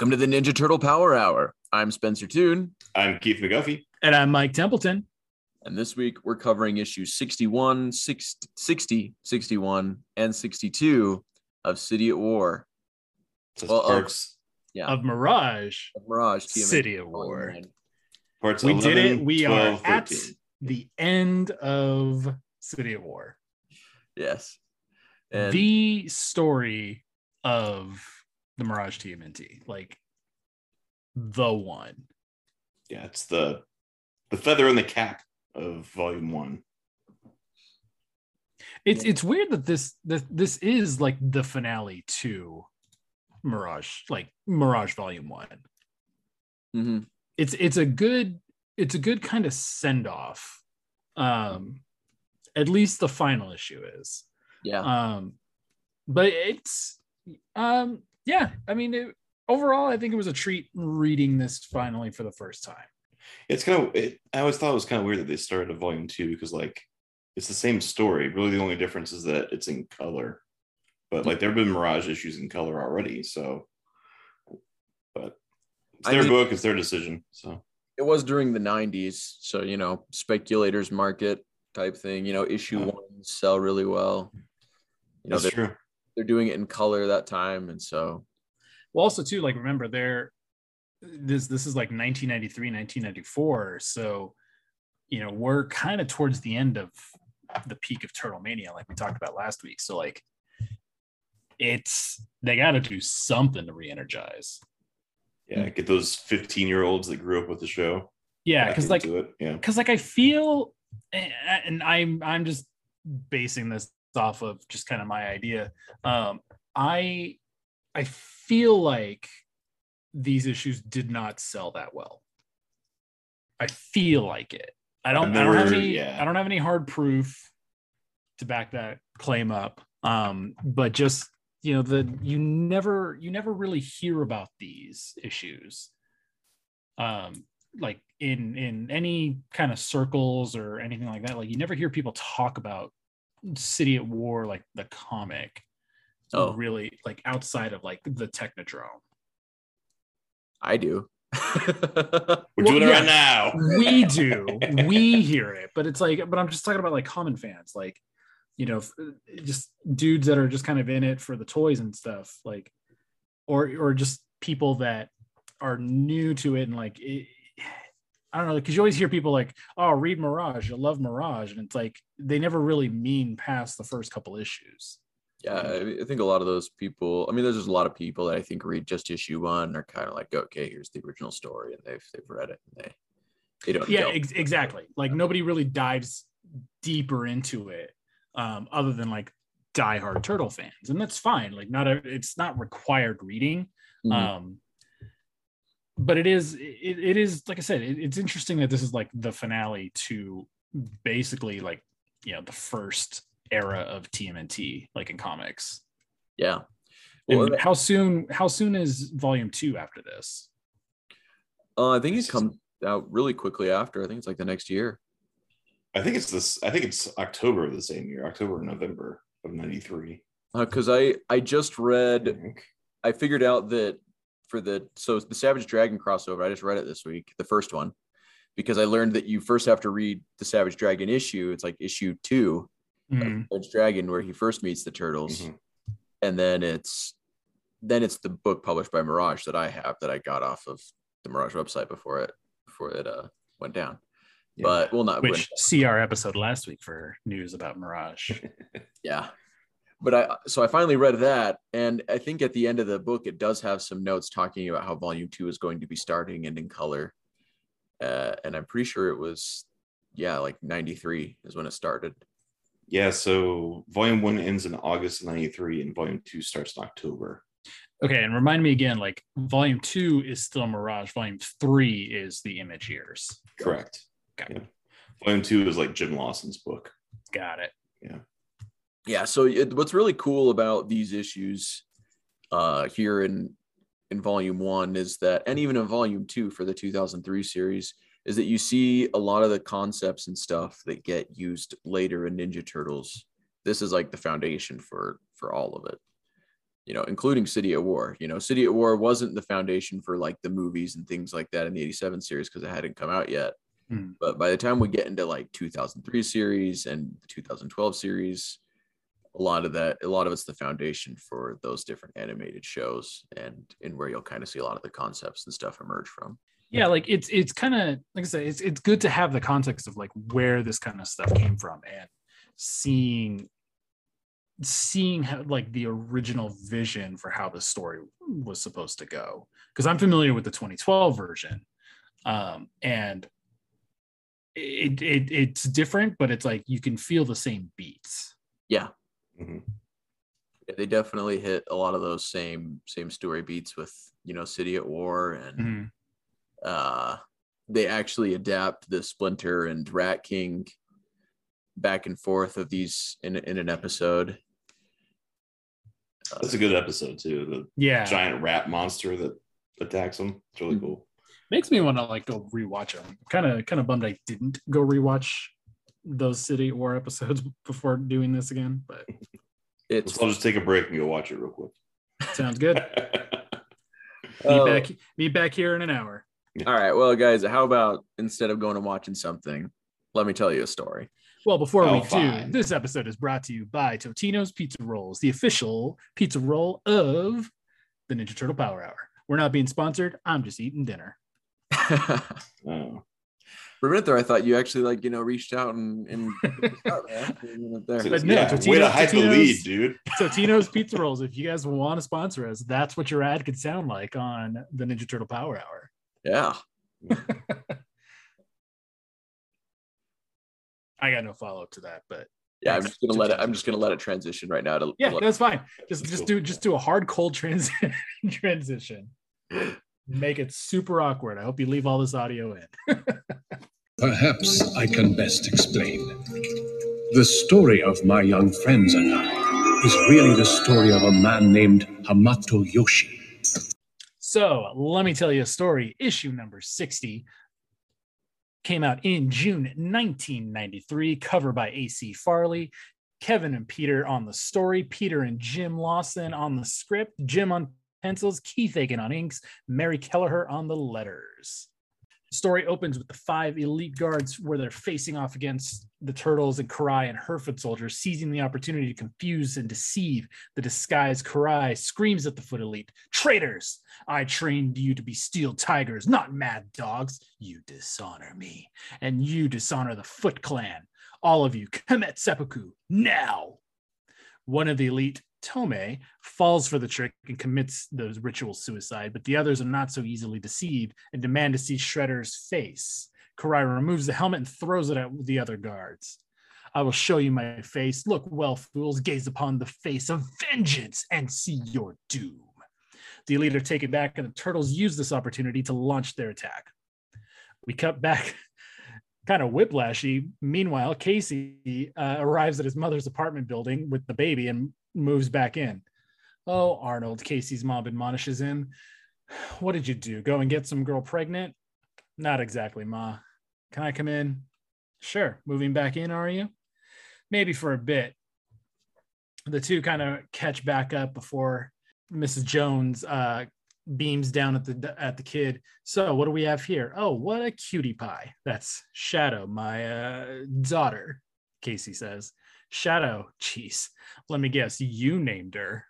Welcome to the Ninja Turtle Power Hour. I'm Spencer Toon, I'm Keith McGuffey. And I'm Mike Templeton. And this week we're covering issues 61, 60, 60 61, and 62 of City at War. Says Well, parts, Yeah, Of Mirage, of Mirage TMNT City at War. nine. parts we 11, did it. We 12, are at the end of City at War. Yes. And the story of the Mirage TMNT. Like the one. Yeah, it's the the feather in the cap of volume one. It's it's weird that this this this is like the finale to Mirage, like Mirage Volume One. Mhm. it's it's a good it's a good kind of send off um at least the final issue is yeah, um but it's um yeah i mean it, overall i think it was a treat reading this finally for the first time It's kind of it, I always thought it was kind of weird that they started a volume two because like it's the same story. Really, the only difference is that it's in color. But like there have been Mirage issues in color already, so but it's I their mean- book, it's their decision. So it was during the 90s. So, you know, speculators market type thing, you know, issue Yeah. ones sell really well. You know, that's they're, true. they're doing it in color that time. And so, well also too like remember there this this is like 1993 1994 so you know we're kind of towards the end of the peak of turtle mania like we talked about last week so like it's they got to do something to re-energize Yeah, get those 15 year olds that grew up with the show. yeah because like yeah. because like i feel and i'm i'm just basing this off of just kind of my idea um i i feel like these issues did not sell that well. I feel like it. I don't i don't have any yeah. i don't have any hard proof to back that claim up. Um but just you know the you never you never really hear about these issues um like in in any kind of circles or anything like that. Like you never hear people talk about city at war like the comic Oh. really like outside of like the technodrome I do. We're Well, doing it yeah. right now. we do we hear it but it's like but i'm just talking about like common fans like you know just dudes that are just kind of in it for the toys and stuff like or or just people that are new to it and like it, i don't know because you always hear people like oh read mirage you'll love mirage and it's like they never really mean past the first couple issues Yeah, I think a lot of those people. I mean, there's just a lot of people that I think read just issue one are kind of like, okay, here's the original story, and they've they've read it, and they they don't. yeah ex- exactly like nobody really dives deeper into it um other than like diehard turtle fans and that's fine like not a it's not required reading Mhm. um but it is it, it is like i said it, it's interesting that this is like the finale to basically like you know the first era of tmnt like in comics yeah. and Well, how soon how soon is volume two after this uh, I think it It's- comes out really quickly after. I think it's like the next year. I think it's this. I think it's October of the same year, October or November of '93. Because I I just read think. I figured out that for the so the Savage Dragon crossover, I just read it this week, the first one, because I learned that you first have to read the Savage Dragon issue. It's like issue two, of. Savage Dragon, where he first meets the turtles, Mhm. and then it's then it's the book published by Mirage that I have that I got off of the Mirage website before it before it uh went down. Yeah. but we'll not. Which see our episode last week for news about Mirage. yeah but i so i finally read that and i think at the end of the book it does have some notes talking about how volume two is going to be starting and in color uh, and i'm pretty sure it was yeah like 93 is when it started Yeah, so volume one ends in August of 93 and volume two starts in October. Okay, and remind me again, like volume two is still Mirage, volume three is the image years. Correct. Okay. Yeah. Volume two is like Jim Lawson's book. Got it. Yeah. Yeah so it, what's really cool about these issues uh here in in volume one is that and even in volume two for the 2003 series is that you see a lot of the concepts and stuff that get used later in ninja turtles this is like the foundation for for all of it. You know including city at war you know city at war wasn't the foundation for like the movies and things like that in the 87 series because it hadn't come out yet. Hmm. but by the time we get into like 2003 series and 2012 series a lot of that a lot of it's the foundation for those different animated shows and and where you'll kind of see a lot of the concepts and stuff emerge from Yeah, like it's it's kind of like I said, it's it's good to have the context of like where this kind of stuff came from and seeing seeing how like the original vision for how the story was supposed to go. Because I'm familiar with the 2012 version. Um, and it, it it's different, but it's like you can feel the same beats. yeah Mhm. Yeah, they definitely hit a lot of those same same story beats with you know city at war and uh they actually adapt the splinter and rat king back and forth of these in, in an episode That's a good episode too. The Yeah. giant rat monster that attacks them. It's really cool. makes me want to like go rewatch them. Kind of kind of bummed I didn't go rewatch those City War episodes before doing this again, but it's So I'll just take a break and go watch it real quick. sounds good. Meet Oh, back meet back here in an hour. all right well guys how about instead of going and watching something let me tell you a story Well, before Oh, we do, this episode is brought to you by Totino's Pizza Rolls, the official pizza roll of the Ninja Turtle Power Hour. We're not being sponsored. I'm just eating dinner. Oh. For a minute there, I thought you actually like you know reached out and and there. But no, yeah, way to Totino's- hide the lead, dude. Totino's Pizza Rolls. If you guys want to sponsor us, that's what your ad could sound like on the Ninja Turtle Power Hour. Yeah. I got no follow up to that, but Yeah, I'm just gonna let it. I'm just gonna let it transition right now to. yeah, to let- that's fine. Just just do just do a hard cold transition transition. Make it super awkward. I hope you leave all this audio in. Perhaps I can best explain. The story of my young friends and I is really the story of a man named Hamato Yoshi. So let me tell you a story. Issue number 60 came out in June 1993, cover by AC Farley. Kevin and Peter on the story, Peter and Jim Lawson on the script, Jim on pencils, Keith Aiken on inks, Mary Kelleher on the letters. Story opens with the five elite guards where they're facing off against the Turtles and Karai and her foot soldiers, seizing the opportunity to confuse and deceive the disguised Karai, screams at the foot elite, Traitors! I trained you to be steel tigers, not mad dogs. You dishonor me, and you dishonor the Foot Clan. All of you, commit seppuku now. One of the elite, Tome, falls for the trick and commits the ritual suicide, but the others are not so easily deceived and demand to see Shredder's face. Karai removes the helmet and throws it at the other guards. I will show you my face. Look well, fools, gaze upon the face of vengeance and see your doom. The elite are taken back, and the turtles use this opportunity to launch their attack. We cut back, kind of whiplashy. Meanwhile, Casey uh, arrives at his mother's apartment building with the baby and moves back in. Oh, Arnold, Casey's mom admonishes him. What did you do? Go and get some girl pregnant? Not exactly, Ma. Can I come in? Sure. Moving back in, are you? Maybe for a bit. The two kind of catch back up before Mrs. Jones uh, beams down at the at the kid. So what do we have here? Oh, what a cutie pie. That's Shadow, my uh, daughter. Casey says. Shadow, jeez. Let me guess, you named her.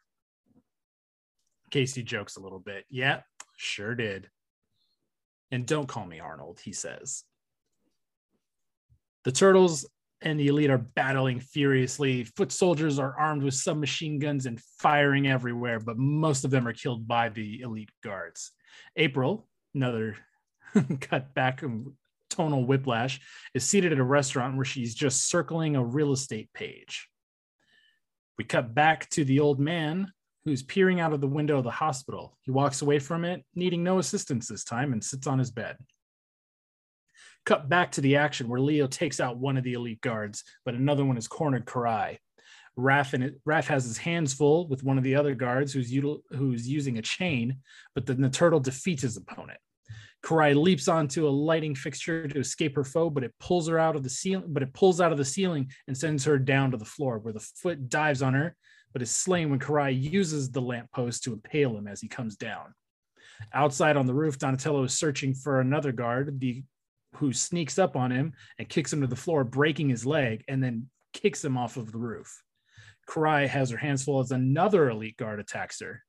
Casey jokes a little bit. Yeah, sure did. And don't call me Arnold, he says. The turtles and the elite are battling furiously. Foot soldiers are armed with submachine guns and firing everywhere, but most of them are killed by the elite guards. April, another cut back tonal whiplash, is seated at a restaurant where she's just circling a real estate page. We cut back to the old man who's peering out of the window of the hospital. He walks away from it, needing no assistance this time, and sits on his bed. Cut back to the action where Leo takes out one of the elite guards, but another one has cornered Karai. Raph and it, Raph has his hands full with one of the other guards who's util, who's using a chain, but then the turtle defeats his opponent. Karai leaps onto a lighting fixture to escape her foe, but it pulls her out of the ceiling, but it pulls out of the ceiling and sends her down to the floor, where the foot dives on her, but is slain when Karai uses the lamppost to impale him as he comes down. Outside on the roof, Donatello is searching for another guard, the who sneaks up on him and kicks him to the floor, breaking his leg, and then kicks him off of the roof. Karai has her hands full as another elite guard attacks her.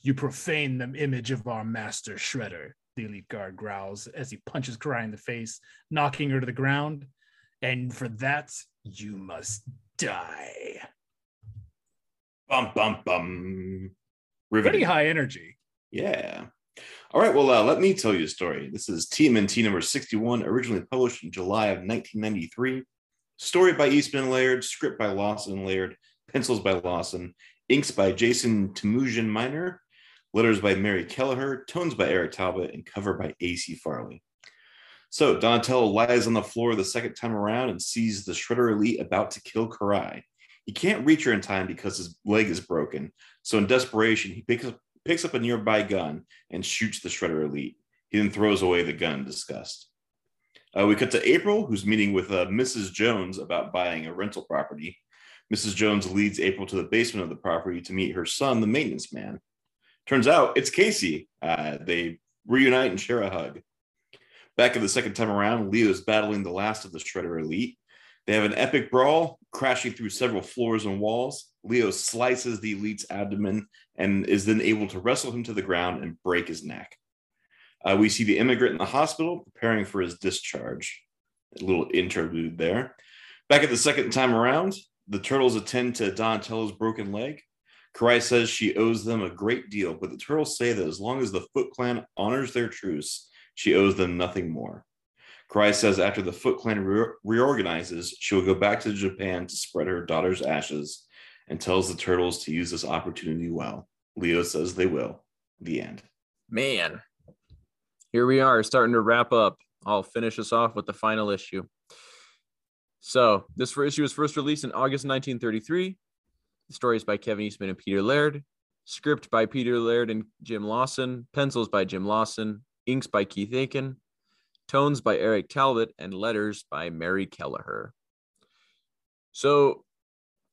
You profane the image of our master Shredder, the elite guard growls as he punches Karai in the face, knocking her to the ground. And for that, you must die. Bum, bum, bum. Pretty high energy. Yeah. All right, well, uh, let me tell you a story. This is TMNT number 61, originally published in July of 1993. Story by Eastman and Laird, script by Lawson and Laird, pencils by Lawson, inks by Jason Temujin Minor, letters by Mary Kelleher, tones by Eric Talbot, and cover by AC Farley. So Donatello lies on the floor the second time around and sees the Shredder Elite about to kill Karai. He can't reach her in time because his leg is broken. So in desperation, he picks up picks up a nearby gun and shoots the Shredder Elite. He then throws away the gun in disgust. Uh, we cut to April, who's meeting with uh, Mrs. Jones about buying a rental property. Mrs. Jones leads April to the basement of the property to meet her son, the maintenance man. Turns out it's Casey. Uh, they reunite and share a hug. Back at the second time around, Leo is battling the last of the Shredder Elite. They have an epic brawl, crashing through several floors and walls. Leo slices the elite's abdomen and is then able to wrestle him to the ground and break his neck. Uh, we see the immigrant in the hospital preparing for his discharge. A little interlude there. Back at the second time around, the turtles attend to Donatello's broken leg. Karai says she owes them a great deal, but the turtles say that as long as the Foot Clan honors their truce, she owes them nothing more. Karai says after the Foot Clan re- reorganizes, she will go back to Japan to spread her daughter's ashes and tells the turtles to use this opportunity well. Leo says they will. The end. Man, here we are starting to wrap up. I'll finish us off with the final issue. So, this issue was first released in August 1933. The story is by Kevin Eastman and Peter Laird. Script by Peter Laird and Jim Lawson. Pencils by Jim Lawson. Inks by Keith Aiken tones by Eric Talbot, and letters by Mary Kelleher. So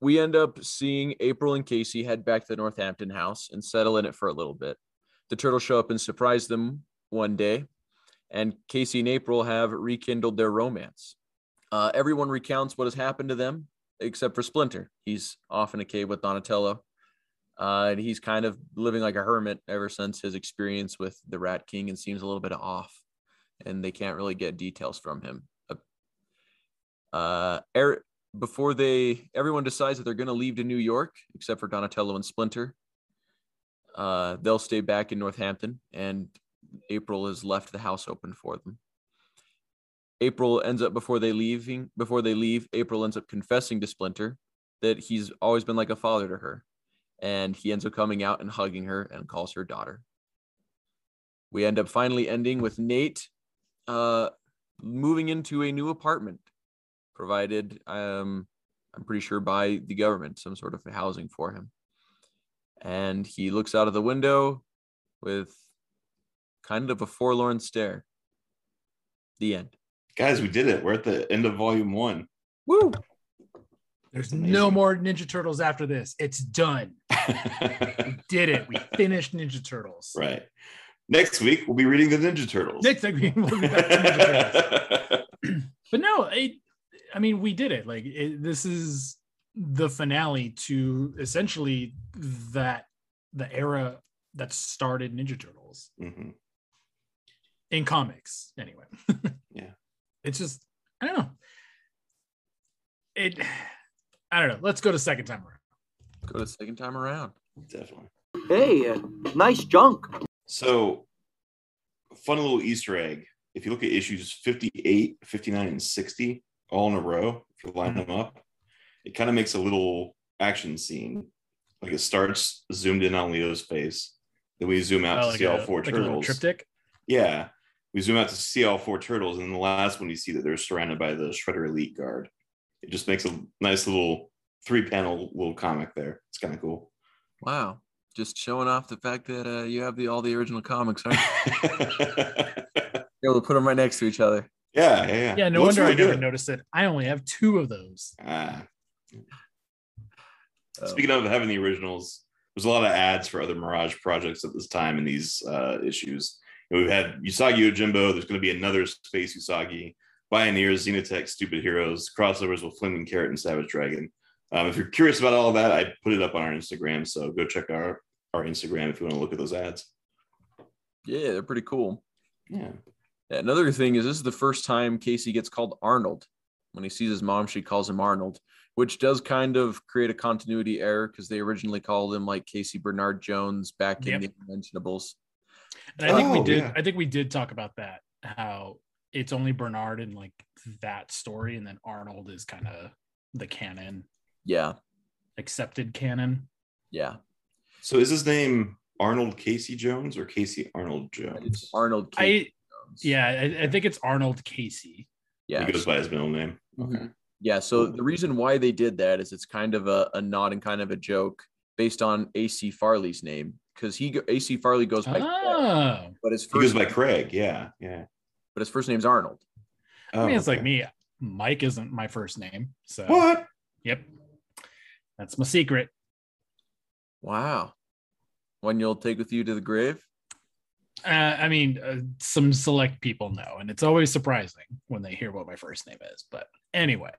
we end up seeing April and Casey head back to the Northampton house and settle in it for a little bit. The turtles show up and surprise them one day, and Casey and April have rekindled their romance. Uh, everyone recounts what has happened to them except for Splinter. He's off in a cave with Donatello. Uh, and he's kind of living like a hermit ever since his experience with the Rat King and seems a little bit off and they can't really get details from him. Uh, er, before they, everyone decides that they're going to leave to New York, except for Donatello and Splinter. Uh, they'll stay back in Northampton, and April has left the house open for them. April ends up before they leaving before they leave. April ends up confessing to Splinter that he's always been like a father to her, and he ends up coming out and hugging her and calls her daughter. We end up finally ending with Nate uh, moving into a new apartment provided, um, I'm pretty sure, by the government, some sort of housing for him. And he looks out of the window with kind of a forlorn stare. The end. Guys, we did it. We're at the end of volume one. Woo! There's no more Ninja Turtles after this. It's done. we did it. We finished Ninja Turtles. Right. Next week we'll be reading the Ninja Turtles. Next week we'll be back to Ninja Turtles. but no, it, I mean, we did it. Like it, this is the finale to essentially that the era that started Ninja Turtles mm-hmm. in comics. Anyway, yeah, it's just I don't know. it. I don't know. Let's go to second time around. Go to second time around. Definitely. Hey, uh, nice junk. So, fun little Easter egg. If you look at issues 58, 59, and 60 all in a row, if you line them up, it kind of makes a little action scene. Like it starts zoomed in on Leo's face. Then we zoom out Oh, to like see all four like a turtles. triptych. Yeah. We zoom out to see all four turtles. And then the last one, you see that they're surrounded by the Shredder Elite Guard. It just makes a nice little three panel little comic there. It's kind of cool. Wow. Just showing off the fact that uh, you have the all the original comics, huh? You're able to put them right next to each other. yeah, yeah, yeah. Yeah, no looks wonder I really never good. noticed it. I only have two of those. Ah. Oh. Speaking of having the originals, there's a lot of ads for other Mirage projects at this time in these uh, issues. You know, we've had Usagi Yojimbo. There's going to be another Space Usagi, Pioneers, Xenotech, Stupid Heroes, crossovers with Flaming Carrot and Savage Dragon. Um, if you're curious about all that, I put it up on our Instagram. So go check our, our Instagram if you want to look at those ads. Yeah, they're pretty cool. Yeah. Yeah, another thing is this is the first time Casey gets called Arnold. When he sees his mom, she calls him Arnold, which does kind of create a continuity error because they originally called him like Casey Bernard Jones back in Yep. the Unmentionables. And I think we Oh, did. yeah. I think we did talk about that. How it's only Bernard in like that story, and then Arnold is kind of the canon, Yeah, accepted canon. yeah. So is his name Arnold Casey Jones or Casey Arnold Jones? It's Arnold I Casey Jones. yeah, I, I think it's Arnold Casey. yeah. He goes by his middle name. Okay. Mhm. Yeah. So the reason why they did that is it's kind of a, a nod and kind of a joke based on AC Farley's name because he AC Farley goes by, Craig, Oh, but his He goes by Craig. Yeah. Yeah. but his first name's Arnold. I mean, Oh, it's like me. Mike isn't my first name, so What? Yep, that's my secret. Wow. One you'll take with you to the grave. Uh, I mean, uh, some select people know, and it's always surprising when they hear what my first name is. But anyway,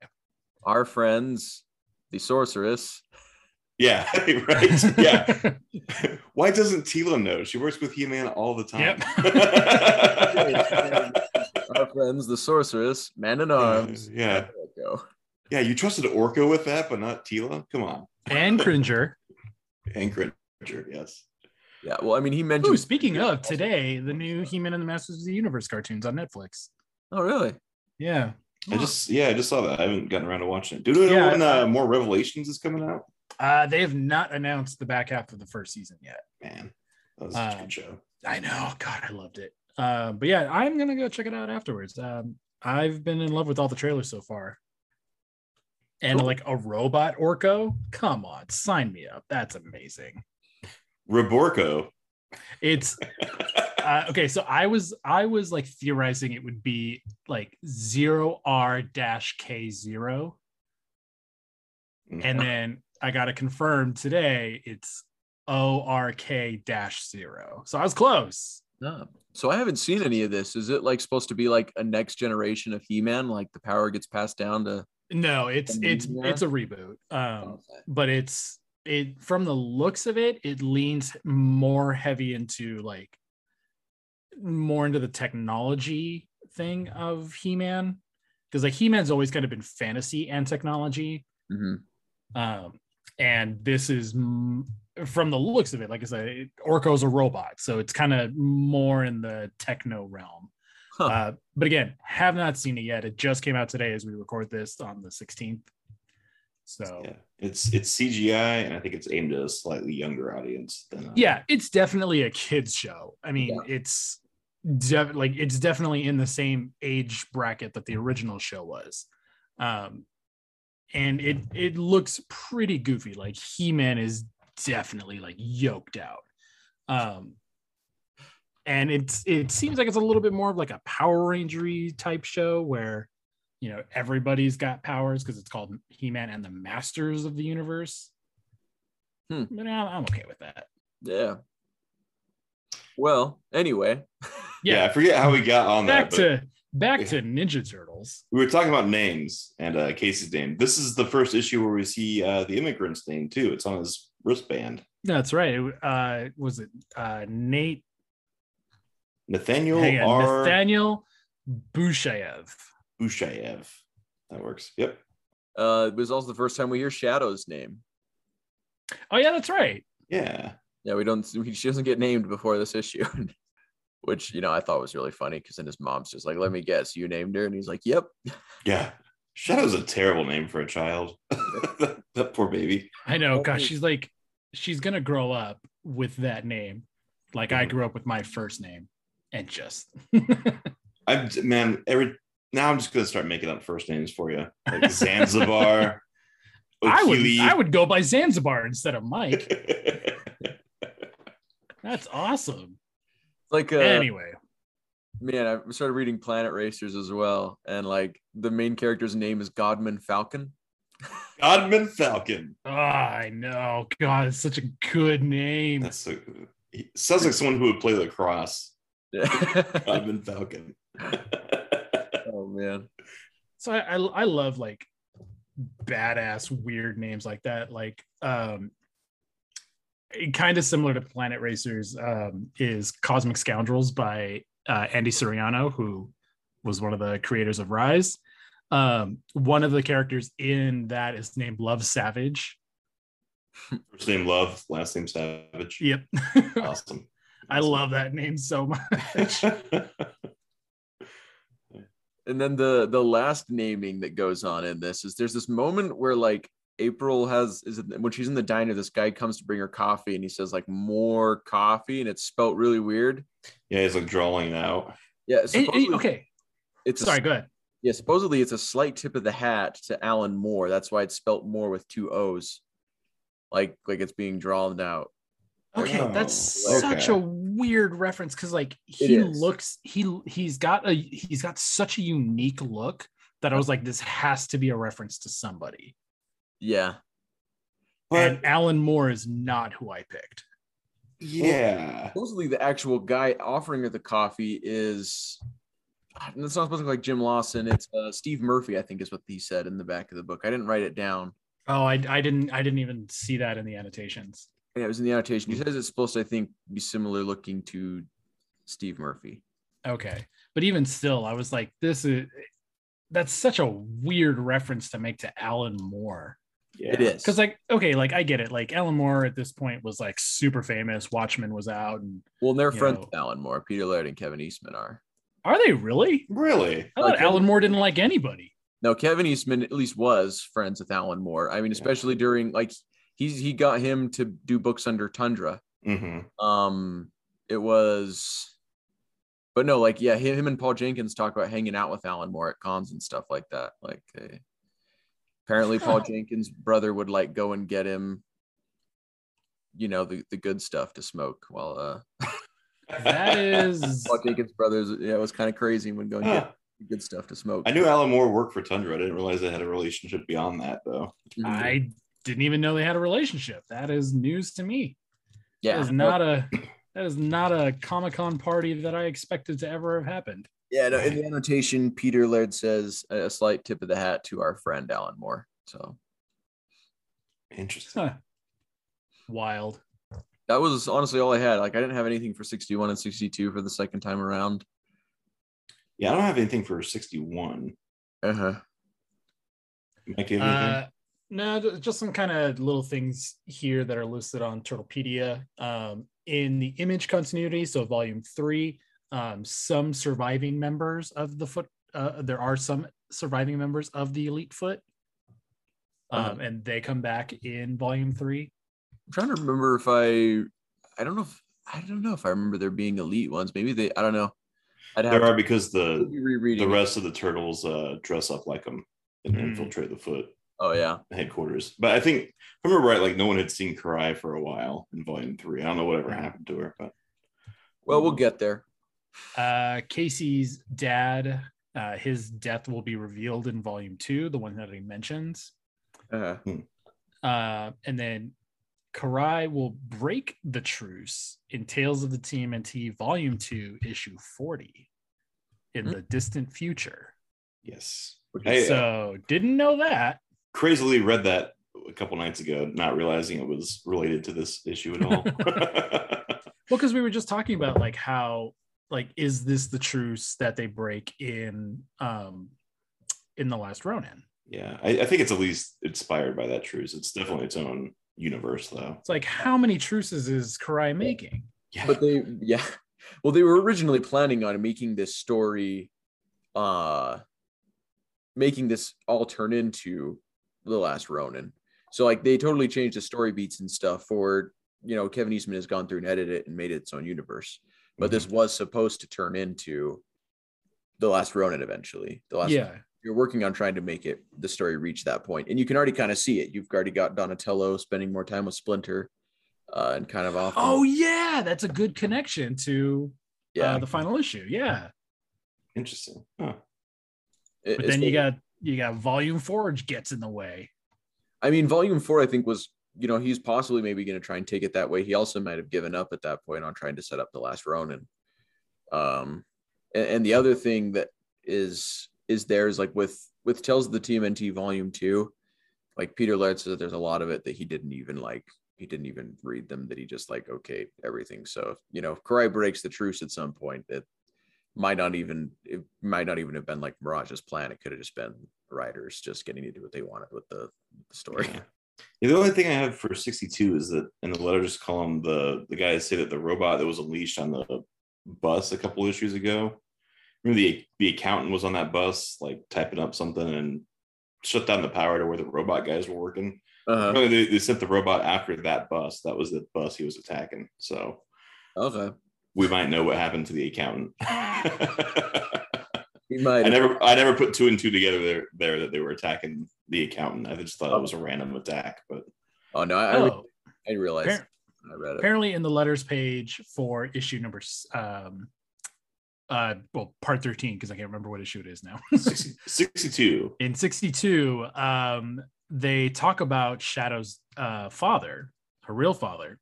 Our friends, the sorceress. Yeah. right. Yeah. Why doesn't Teela know? She works with He Man all the time. Our friends, the sorceress, man in arms. Yeah. Go. yeah. You trusted Orko with that, but not Teela? Come on. and Cringer. And Cringer. Yes. Yeah. Well, I mean, he mentioned. Ooh, speaking of today, the new He-Man and the Masters of the Universe cartoons on Netflix. Oh, really? Yeah, I just, yeah, I just saw that. I haven't gotten around to watching it. Do we know Yeah, when uh, more Revelations is coming out? Uh, they have not announced the back half of the first season yet. Man, that was a Um, good show. I know, God, I loved it. Uh, but yeah, I'm gonna go check it out afterwards. Um, I've been in love with all the trailers so far. And Cool. like a robot Orko, come on, sign me up. That's amazing. Roborco. It's uh, okay. So I was I was like theorizing it would be like zero R dash K zero, and then I got it confirmed today. It's O R K dash zero. So I was close. No. So I haven't seen any of this. Is it like supposed to be like a next generation of He-Man? Like the power gets passed down to. No, it's it's it's a reboot. Um, but it's it from the looks of it, it leans more heavy into like more into the technology thing of He-Man. Because like He-Man's always kind of been fantasy and technology. Mhm. Um, and this is m- from the looks of it, like I said, Orko's a robot, so it's kind of more in the techno realm. Huh. Uh, but again, have not seen it yet. It just came out today as we record this on the 16th. So Yeah, it's it's CGI, and I think it's aimed at a slightly younger audience than. Uh, yeah, it's definitely a kids show. I mean, it's def- like it's definitely in the same age bracket that the original show was. Um, and it it looks pretty goofy. Like He-Man is definitely like yoked out. Um, and it's it seems like it's a little bit more of like a Power Rangery type show where you know everybody's got powers because it's called He-Man and the Masters of the Universe. Hmm. But I'm, I'm okay with that. Yeah. Well, anyway. yeah, I forget how we got on back that. But to back to Ninja Turtles. we were talking about names and uh, Casey's name. This is the first issue where we see uh, the immigrant's name too. It's on his wristband. That's right. Uh, was it uh, Nate Nathaniel hang on, R. Nathaniel Bushayev? Bushayev. That works. Yep. Uh, it was also the first time we hear Shadow's name. Oh yeah, that's right. Yeah. Yeah, we don't. We, she doesn't get named before this issue, which you know I thought was really funny because then his mom's just like, "Let me guess, you named her," and he's like, "Yep." Yeah. Shadow's a terrible name for a child. that, that poor baby. I know. Gosh, she's like, she's gonna grow up with that name, like I Mhm. grew up with my first name, and just I'm man, every now I'm just gonna start making up first names for you. Like Zanzibar. I would I would go by Zanzibar instead of Mike. That's awesome. Like uh, anyway, man, I started reading Planet Racers as well, and like the main character's name is Godman Falcon. Godman Falcon. oh, I know. God, it's such a good name. That's so he sounds like someone who would play lacrosse. Godman Falcon. Oh man, so I, I I love like badass weird names like that. Like um kind of similar to Planet Racers um is Cosmic Scoundrels by uh Andy Suriano, who was one of the creators of Rise. Um one of the characters in that is named Love Savage. First name Love, last name Savage. Yep. Awesome. I love that name so much. and then the the last naming that goes on in this is there's this moment where like April has is it when she's in the diner, this guy comes to bring her coffee and he says like more coffee and it's spelt really weird. yeah, he's like drawing it out. Yeah, And- and- supposedly okay. it's a Sorry, go ahead. Yeah, supposedly it's a slight tip of the hat to Alan Moore. That's why it's spelt more with two O's, like like it's being drawn out. Okay, Oh, that's such a weird reference because like he looks he he's got a he's got such a unique look that I was like this has to be a reference to somebody. Yeah, But and Alan Moore is not who I picked. yeah. supposedly the actual guy offering her the coffee is. and It's not supposed to look like Jim Lawson. It's uh, Steve Murphy, I think, is what he said in the back of the book. I didn't write it down. Oh, I, I didn't I didn't even see that in the annotations. Yeah, it was in the annotation. He says it's supposed to, I think, be similar looking to Steve Murphy. Okay, but even still, I was like, this is that's such a weird reference to make to Alan Moore. Yeah. It is Because like okay, like I get it. Like Alan Moore at this point was like super famous. Watchmen was out, and well, they're you friends know. with Alan Moore. Peter Laird and Kevin Eastman are. are they really? Really? I thought Like, Alan Moore didn't like anybody. No, Kevin Eastman at least was friends with Alan Moore. I mean, Yeah. especially during like he's he got him to do books under Tundra. Mm-hmm. Um, it was, but no, like yeah, him, him and Paul Jenkins talk about hanging out with Alan Moore at cons and stuff like that. Like, uh, apparently, Paul Jenkins' brother would like go and get him, you know, the the good stuff to smoke. While uh, That is Paul Jenkins' brothers, yeah, it was kind of crazy when going get the good stuff to smoke. I knew Alan Moore worked for Tundra. I didn't realize they had a relationship beyond that, though. Mhm. I didn't even know they had a relationship. That is news to me. yeah, That is not a that is not a Comic Con party that I expected to ever have happened. Yeah, no, in the annotation, Peter Laird says a slight tip of the hat to our friend Alan Moore. So Interesting. Huh. Wild. that was honestly all I had. Like I didn't have anything for 61 and 62 for the second time around. Yeah, I don't have anything for 61. Uh-huh. Mike, you have anything? Uh, no, just some kind of little things here that are listed on Turtlepedia. Um, in the image continuity, so volume three, um, some surviving members of the foot, uh, there are some surviving members of the Elite Foot, um, Uh-huh. and they come back in volume three. I'm trying to remember if I I don't know if I don't know if I remember there being elite ones. Maybe they I don't know. I'd have there to are because the be rereading. the it. rest of the turtles uh, dress up like them and Mhm. infiltrate the foot Oh yeah. headquarters. But I think, if I remember right, like no one had seen Karai for a while in volume three. I don't know whatever happened to her, but Well, we'll get there. Uh, Casey's dad, uh, his death will be revealed in volume two, the one that he mentions. Uh-huh. Uh, and then Karai will break the truce in Tales of the TMNT Volume 2, Issue 40 in Hmm. the distant future. yes. Which I is- uh, So, didn't know that. crazily read that a couple nights ago, not realizing it was related to this issue at all. Well, because we were just talking about like how, like, is this the truce that they break in um in the last Ronin? Yeah, I, I think it's at least inspired by that truce. It's definitely its own universe, though. It's like how many truces is Karai making? Yeah, but they yeah well they were originally planning on making this story uh making this all turn into the last ronin so like they totally changed the story beats and stuff for you know kevin eastman has gone through and edited it and made it its own universe but this was supposed to turn into the last ronin eventually the last yeah. you're working on trying to make it the story reach that point and you can already kind of see it you've already got donatello spending more time with splinter uh, and kind of off Oh yeah, that's a good connection to yeah uh, the final issue. Yeah. interesting. Huh. It- But then you it's- got you got volume forge gets in the way. I mean, volume four, I think was, you know, he's possibly maybe going to try and take it that way. He also might have given up at that point on trying to set up the last Ronin. Um, and, and the other thing that is is there is like with with Tales of the TMNT Volume Two, like Peter Laird says, there's a lot of it that he didn't even like. He didn't even read them. That he just like okay everything. So you know, if Karai breaks the truce at some point. It might not even it might not even have been like Mirage's plan. It could have just been writers just getting to do what they wanted with the, the story. Yeah. Yeah, the only thing I have for 62 is that in the letters column, the the guys say that the robot that was unleashed on the bus a couple issues ago. Remember the the accountant was on that bus, like typing up something and shut down the power to where the robot guys were working. Uh-huh. They, they sent the robot after that bus. That was the bus he was attacking. So Okay. we might know what happened to the accountant. He might. I never I never put two and two together there there that they were attacking the accountant. I just thought it was a random attack, but Oh no, I, I, Oh, I realized. appar- I read it. apparently in the letters page for issue number um uh well part 13 because I can't remember what issue it is now. 60, 62. in 62 um they talk about shadow's uh father her real father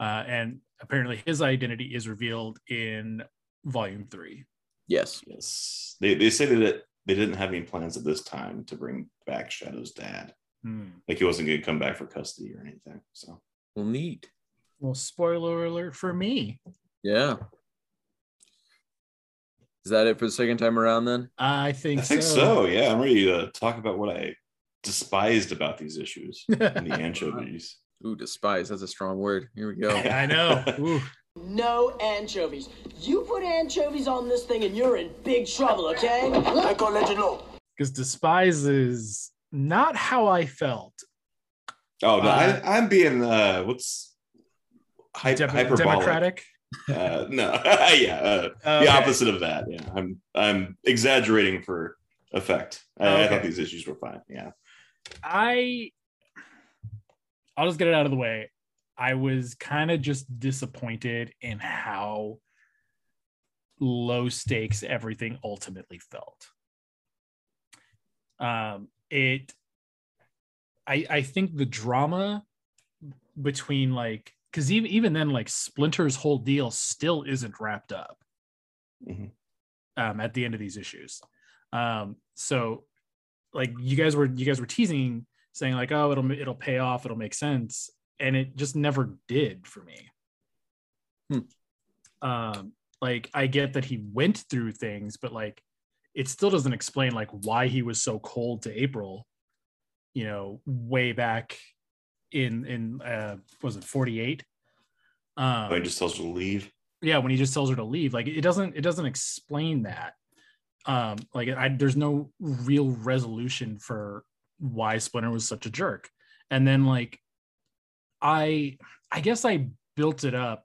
uh and apparently his identity is revealed in volume three Yes. Yes. They they say that it, they didn't have any plans at this time to bring back Shadow's dad. Hmm. Like he wasn't going to come back for custody or anything. So Well, neat. well spoiler alert for me Yeah. Is that it for the second time around then? i think I think so. Yeah, I'm ready to talk about what I despised about these issues and the anchovies. Ooh, despise. That's a strong word. Here we go. i know Ooh. No anchovies. You put anchovies on this thing and you're in big trouble, okay? I call it a no. Because despise is not how i felt Oh no, Uh, I, I'm being uh, what's hy- Dem- hyperbolic? democratic Uh, no, yeah, uh, Okay. the opposite of that. Yeah, I'm I'm exaggerating for effect. I, I thought these issues were fine. Yeah, I I'll just get it out of the way. I was kind of just disappointed in how low stakes everything ultimately felt. Um it I I think the drama between like cuz even even then like Splinter's whole deal still isn't wrapped up. Mhm. Um at the end of these issues. Um so like you guys were you guys were teasing saying like oh it'll it'll pay off it'll make sense and it just never did for me. Hmm. um like i get that he went through things but like it still doesn't explain like why he was so cold to april you know way back in in uh was it 48 um oh, he just tells her to leave. yeah when he just tells her to leave. Like it doesn't it doesn't explain that. Um like I, there's no real resolution for why splinter was such a jerk. And then like i i guess i built it up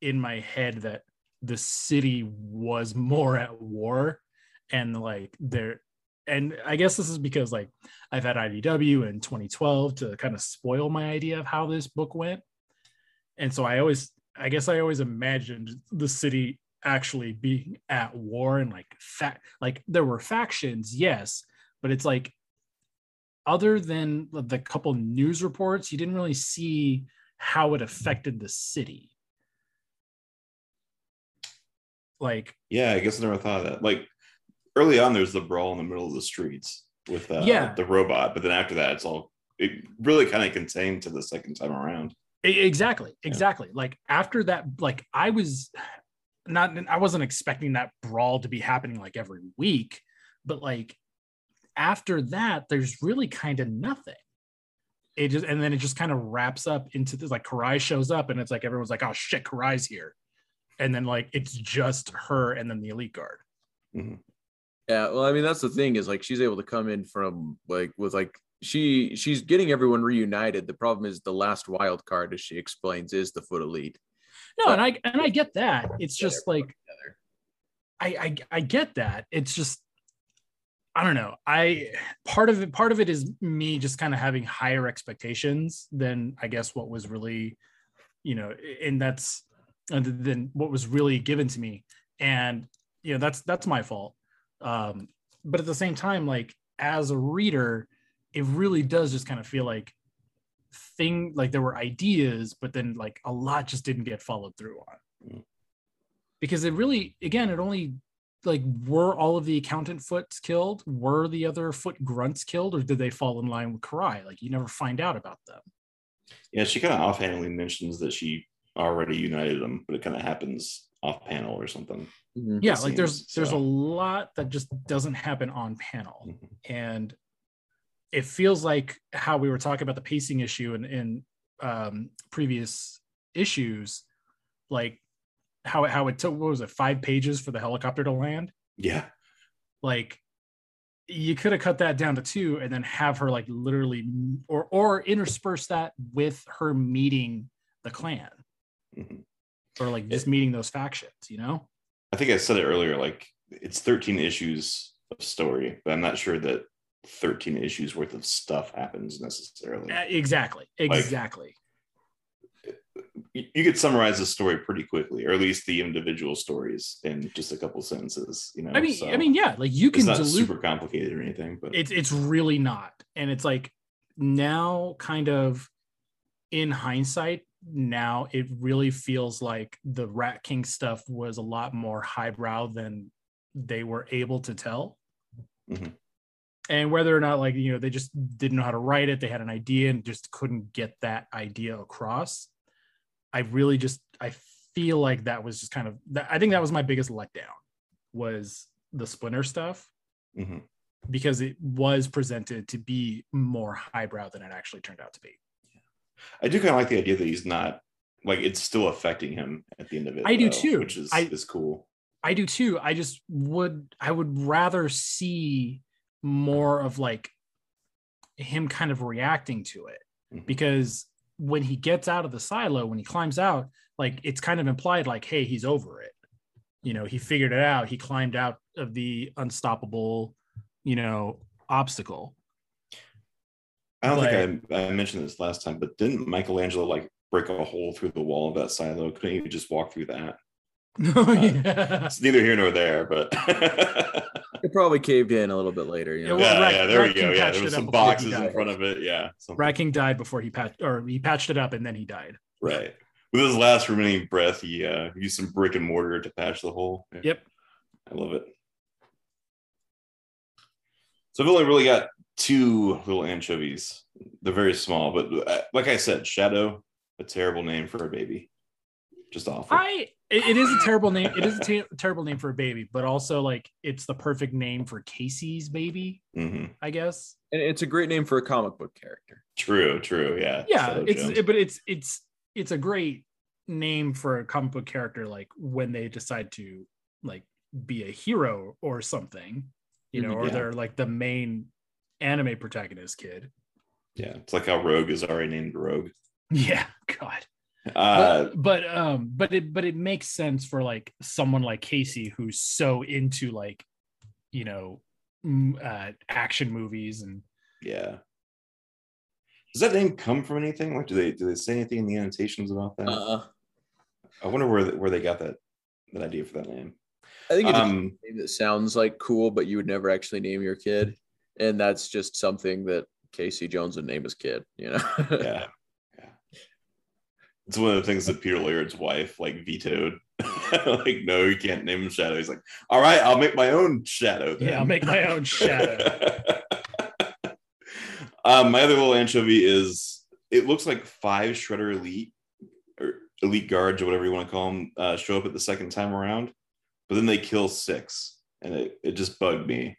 in my head that the city was more at war and like there and i guess this is because like i've had idw in 2012 to kind of spoil my idea of how this book went. And so i always i guess i always imagined the city actually being at war and like fact like there were factions yes but it's like other than the couple news reports you didn't really see how it affected the city like Yeah, I guess I never thought of that. Like early on, there's the brawl in the middle of the streets with uh, Yeah. the robot, but then after that, it's all it really kind of contained to the second time around. Exactly exactly like after that like i was not i wasn't expecting that brawl to be happening like every week but like after that, there's really kind of nothing. It just and then it just kind of wraps up into this like Karai shows up and it's like everyone's like, oh shit, Karai's here. And then like it's just her and then the elite guard. Mm-hmm. Yeah, well, I mean, that's the thing is like she's able to come in from like with like she she's getting everyone reunited. The problem is the last wild card, as she explains, is the foot elite. No, and I and I get that. It's just like. I, I I get that. It's just I don't know. I part of it part of it is me just kind of having higher expectations than I guess what was really, you know, and that's and than what was really given to me. And you know, that's that's my fault. Um, but at the same time, like as a reader, it really does just kind of feel like thing like there were ideas, but then like a lot just didn't get followed through on. Because it really, again, it only like were all of the accountant foots killed? Were the other foot grunts killed, or did they fall in line with Karai? Like you never find out about them. Yeah, she kind of offhandedly mentions that she already united them, but it kind of happens off panel or something. Mhm. Yeah, It like there's seems there's a lot that just doesn't happen on panel. Mhm. and it feels like how we were talking about the pacing issue in, in um, previous issues, like how it, how it took what was it five pages for the helicopter to land? Yeah, Like you could have cut that down to two and then have her like literally or or intersperse that with her meeting the clan Mhm. or like just meeting those factions, you know? I think I said it earlier. Like it's 13 issues of story, but I'm not sure that 13 issues worth of stuff happens necessarily. Uh, Exactly. Exactly. You could summarize the story pretty quickly, or at least the individual stories in just a couple sentences. You know, I mean, so I mean, yeah, like you can. it's not dilute super complicated or anything, but it's it's really not and it's like now kind of in hindsight now it really feels like the rat king stuff was a lot more highbrow than they were able to tell Mhm. and whether or not like you know they just didn't know how to write it they had an idea and just couldn't get that idea across i really just i feel like that was just kind of i think that was my biggest letdown was the splinter stuff Mhm. because it was presented to be more highbrow than it actually turned out to be. I do kind of like the idea that he's not like it's still affecting him at the end of it. I do too. which is I- is cool. I do too. I just would I would rather see more of like him kind of reacting to it Mhm. because when he gets out of the silo, when he climbs out, like it's kind of implied like, hey, he's over it. You know, he figured it out. He climbed out of the unstoppable, you know, obstacle. I don't think I, I mentioned this last time, but didn't Michelangelo like break a hole through the wall of that silo? Couldn't he just walk through that? Oh, yeah. It's neither here nor there, but It probably caved in a little bit later. You Yeah, know? well, yeah, Rat- yeah, there Rat we go. Yeah, there was it some boxes in front of it. Yeah, something. Rat King died before he patched or he patched it up and then he died. right. With his last remaining breath, he uh, used some brick and mortar to patch the hole. Yeah, Yep. I love it. So I've only really got two little anchovies. They're very small, but uh, like I said, Shadow, a terrible name for a baby. Just awful. I it, it is a terrible name. It is a ter- terrible name for a baby, but also like it's the perfect name for Casey's baby, Mhm. I guess. And it's a great name for a comic book character. True, true. Yeah. Yeah, Shadow it's it- but it's it's it's a great name for a comic book character like when they decide to like be a hero or something, you know, Mhm, or yeah. they're like the main anime protagonist kid. yeah. It's like how Rogue is already named Rogue. Yeah, god. Uh, but, but um but it but it makes sense for like someone like casey who's so into like you know m- uh action movies and yeah. Does that name come from anything? Like, do they do they say anything in the annotations about that? Uh, I wonder where where they got that that idea for that name. I think it's Um, a name that sounds like cool, but you would never actually name your kid, and that's just something that Casey Jones would name his kid. You know? yeah, yeah. It's one of the things that Peter Laird's wife like vetoed. like, no, you can't name him Shadow. He's like, all right, I'll make my own Shadow. Then. Yeah, I'll make my own Shadow. um, my other little anchovy is it looks like five Shredder Elite or Elite Guards or whatever you want to call them uh, show up at the second time around, but then they kill six, and it, it just bugged me.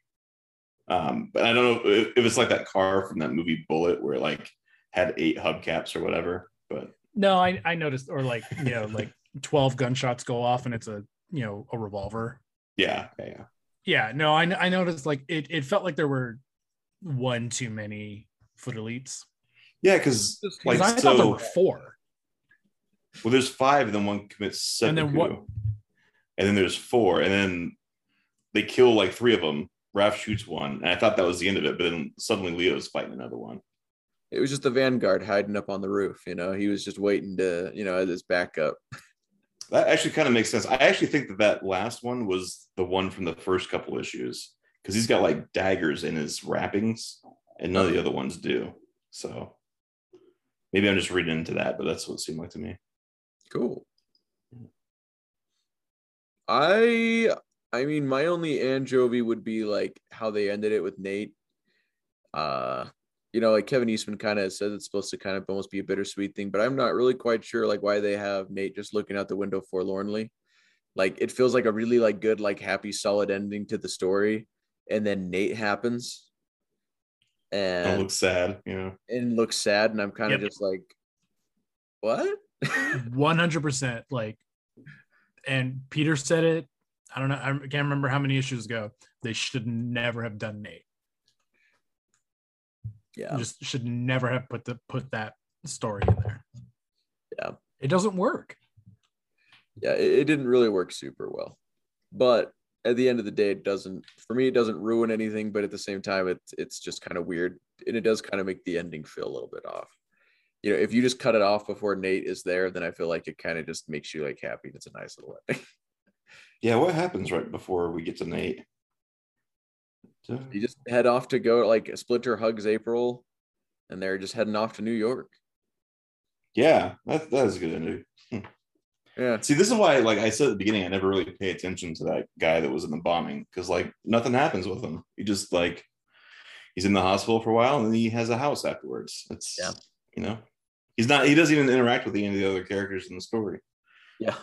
Um, but I don't know if, if it's like that car from that movie Bullitt where it like had eight hubcaps or whatever. But No, I, I noticed, or like, you know, like 12 gunshots go off and it's a, you know, a revolver. yeah, yeah, yeah. Yeah, no, I, I noticed like it, it felt like there were one too many foot elites. Yeah, because Because like I thought there were four. well, there's five, and then one commits seppuku, And then what- and then there's four, and then they kill like three of them. Raph shoots one, and I thought that was the end of it, but then suddenly Leo's fighting another one. It was just the Vanguard hiding up on the roof. You know, he was just waiting to, you know, as his backup. That actually kind of makes sense. I actually think that that last one was the one from the first couple issues because he's got like daggers in his wrappings, and none of the other ones do. So maybe I'm just reading into that, but that's what it seemed like to me. Cool. I I mean my only anchovy would be like how they ended it with Nate. Uh you know, like Kevin Eastman kind of says it's supposed to kind of almost be a bittersweet thing, but I'm not really quite sure like why they have Nate just looking out the window forlornly. Like it feels like a really like good, like happy, solid ending to the story. And then Nate happens Don't and look sad, you know. and looks sad, and I'm kind of Yep. just like, what? 100% like and peter said it i don't know i can't remember how many issues ago they should never have done nate yeah. just should never have put the put that story in there. Yeah. it doesn't work. Yeah it, it didn't really work super well. But at the end of the day it doesn't for me it doesn't ruin anything but at the same time it's it's just kind of weird. And it does kind of make the ending feel a little bit off. You know if you just cut it off before nate is there then i feel like it kind of just makes you like happy. It's a nice little ending. Yeah, what happens right before we get to Nate? You just head off to go like splinter hugs april and they're just heading off to new york Yeah, that, that is a good ending. Hmm. yeah See, this is why, like I said at the beginning, I never really pay attention to that guy that was in the bombing because, like, nothing happens with him. He just like he's in the hospital for a while and then he has a house afterwards. It's Yeah. you know, he's not. He doesn't even interact with any of the other characters in the story. yeah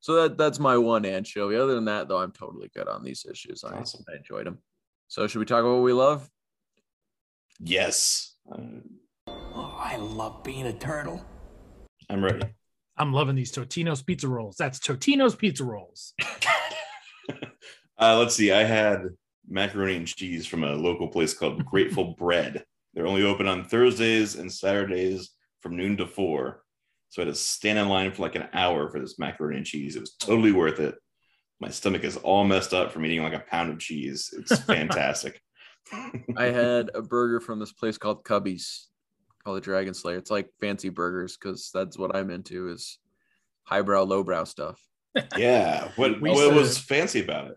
so that that's my one anchovy other than that though i'm totally good on these issues i, I enjoyed them so should we talk about what we love Yes, Oh, I love being a turtle. I'm ready. i'm loving these totino's pizza rolls that's totino's pizza rolls Uh, let's see. I had macaroni and cheese from a local place called Grateful Bread. They're only open on Thursdays and Saturdays from noon to four. So I had to stand in line for like an hour for this macaroni and cheese. It was totally worth it. My stomach is all messed up from eating like a pound of cheese. It's fantastic. I had a burger from this place called Cubby's, called the Dragon Slayer. It's like fancy burgers because that's what I'm into is highbrow, lowbrow stuff. yeah. What, what to- was fancy about it?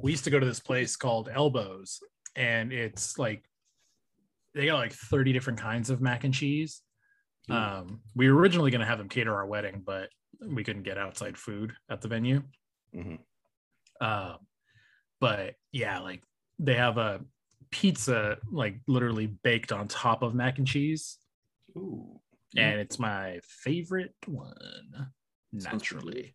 we used to go to this place called elbows and it's like they got like 30 different kinds of mac and cheese um we were originally going to have them cater our wedding but we couldn't get outside food at the venue Mhm. Um but yeah like they have a pizza like literally baked on top of mac and cheese Ooh. and it's my favorite one naturally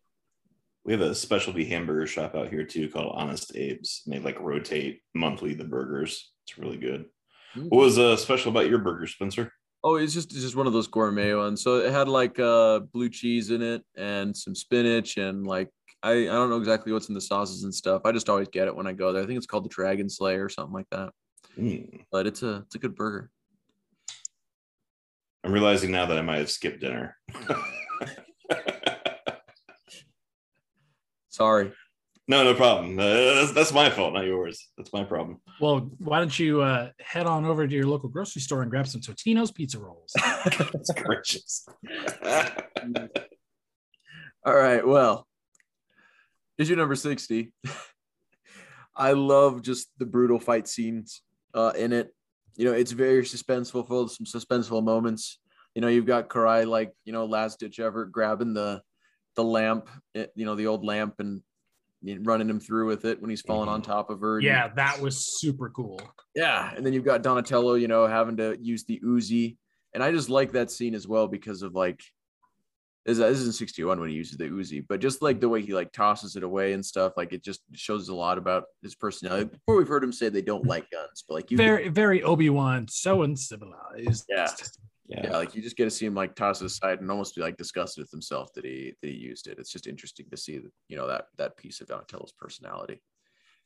We have a specialty hamburger shop out here too called Honest Abe's. And they like rotate monthly the burgers. It's really good. What was uh, special about your burger, Spencer? Oh, it's just it's just one of those gourmet ones. So it had like uh blue cheese in it and some spinach and like I, I don't know exactly what's in the sauces and stuff. I just always get it when I go there. I think it's called the Dragon Slayer or something like that. Mm. But it's a it's a good burger. I'm realizing now that I might have skipped dinner. Sorry. no, no problem. Uh, that's, that's my fault, not yours. That's my problem. well why don't you uh head on over to your local grocery store and grab some totino's pizza rolls That's gracious. All right. Well, issue number 60. I love just the brutal fight scenes uh, in it. You know, it's very suspenseful, full of some suspenseful moments. You know, you've got Karai like, you know, last ditch effort grabbing the the lamp, eh, you know, the old lamp and running him through with it when he's falling on top of her. yeah that was super cool yeah, and then you've got Donatello, you know, having to use the Uzi, and I just like that scene as well because of like, Uh, this, this is in 61 when he uses the Uzi, but just like the way he like tosses it away and stuff, like it just shows a lot about his personality. Before we've heard him say they don't mm. like guns, but like you very very Obi-Wan, so uncivilized. Yeah. Yeah. yeah, like you just get to see him like toss it aside and almost be like disgusted with himself that he that he used it. It's just interesting to see you know that that piece of Donatello's personality.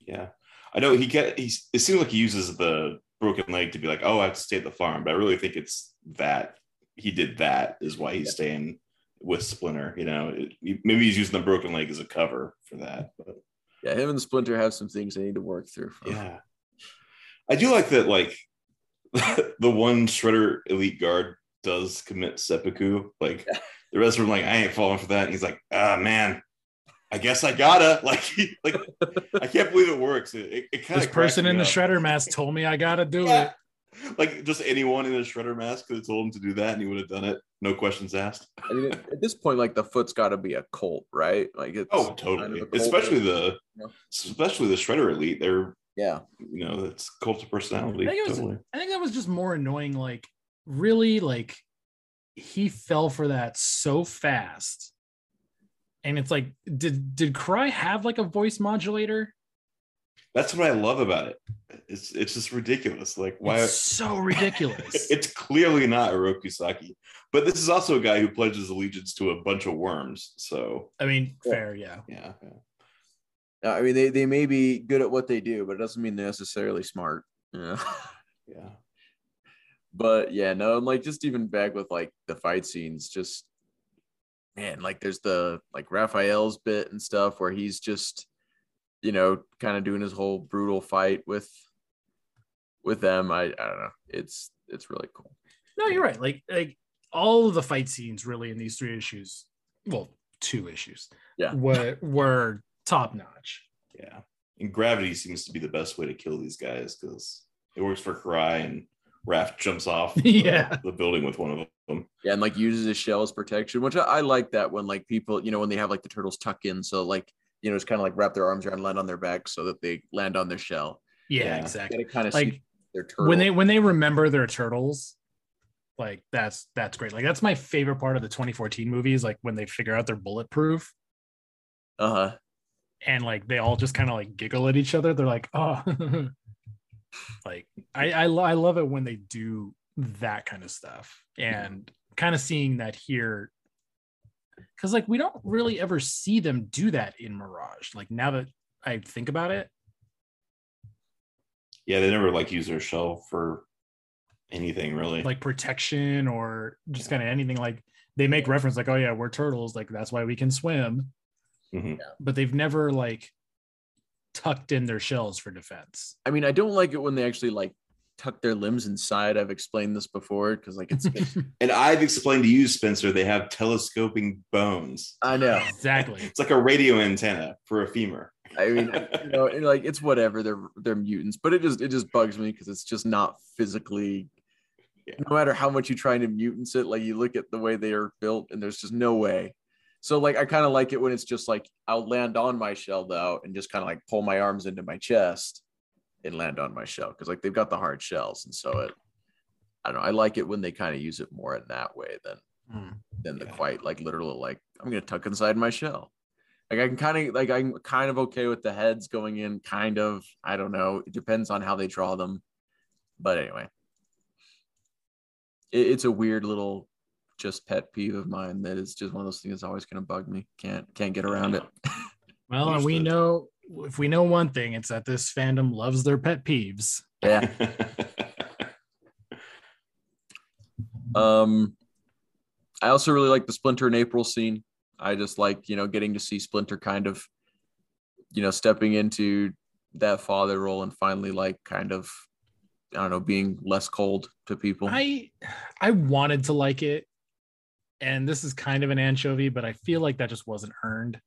Yeah. I know he get he's it seems like he uses the broken leg to be like, oh, I have to stay at the farm, but I really think it's that he did that is why he's staying with Splinter. You know, it, maybe he's using the broken leg as a cover for that. But Yeah, him and Splinter have some things they need to work through. yeah, I do like that. Like the one Shredder elite guard does commit seppuku. Like the rest of them, like I ain't falling for that. And he's like, ah, man. I guess I gotta like, like I can't believe it works. It, it, it kind This of person in the shredder mask told me I gotta do Yeah. it. Like just anyone in a shredder mask could have told him to do that and he would have done it no questions asked I mean, at at this point, like the foot's got to be a cult, right? Like it's oh kind totally of especially the Yeah. especially the shredder elite they're yeah, you know it's cult of personality I think, it was, totally. I think that was just more annoying. Like, really, like he fell for that so fast. And it's like, did did Karai have like a voice modulator? That's what i love about it it's it's just ridiculous like why It's so ridiculous. it's clearly not Oroku Saki but this is also a guy who pledges allegiance to a bunch of worms so I mean, Yeah. fair, yeah. yeah, yeah. I mean they they may be good at what they do, but it doesn't mean they're necessarily smart. Yeah. yeah. but yeah, no, and like just even back with like the fight scenes, just man, like there's the like Raphael's bit and stuff where he's just, you know, kind of doing his whole brutal fight with with them. I I don't know. It's it's really cool. No, you're right. Like like all of the fight scenes really in these three issues, well, two issues, Yeah. were were top notch. Yeah. And gravity seems to be the best way to kill these guys because it works for Karai and Raph jumps off the, Yeah. the building with one of them. Yeah, and like uses his shell as protection, which I, I like that when like people, you know, when they have like the turtles tuck in, so like you know, it's kind of like wrap their arms around, land on their back, so that they land on their shell. Yeah, Yeah. exactly. You kind of Like their turtle. when they when they remember their turtles, like that's that's great. Like that's my favorite part of the 2014 movies. like when they figure out they're bulletproof uh huh. and like they all just kind of like giggle at each other. They're like, oh, like I I, lo- I love it when they do that kind of stuff and kind of seeing that here because like we don't really ever see them do that in Mirage. Like now that I think about it, Yeah, they never like use their shell for anything really. like protection or just kind of anything like they make reference like oh yeah we're turtles like that's why we can swim Mhm. but they've never like tucked in their shells for defense I mean, I don't like it when they actually like tuck their limbs inside. I've explained this before because like it's. And I've explained to you, Spencer, they have telescoping bones. I know. exactly It's like a radio antenna for a femur. I mean, you know, and, like it's whatever. They're they're mutants, but it just it just bugs me because it's just not physically. Yeah. No matter how much you try to mutants it, like you look at the way they are built, and there's just no way. So like I kind of like it when it's just like I'll land on my shell though, and just kind of like pull my arms into my chest and land on my shell because like they've got the hard shells, and so it. I don't know. I like it when they kind of use it more in that way than Hmm. than the Yeah. quite like literal like I'm gonna tuck inside my shell. Like I can kind of like I'm kind of okay with the heads going in, kind of. I don't know. It depends on how they draw them. But anyway. It, it's a weird little just pet peeve of mine that is just one of those things that's always gonna bug me. Can't can't get around it. well and we know if we know one thing it's that this fandom loves their pet peeves Yeah. Um I also really like the Splinter and April scene. I just like, you know, getting to see Splinter kind of, you know, stepping into that father role and finally like kind of I don't know, being less cold to people. i i wanted to like it and this is kind of an anchovy but i feel like that just wasn't earned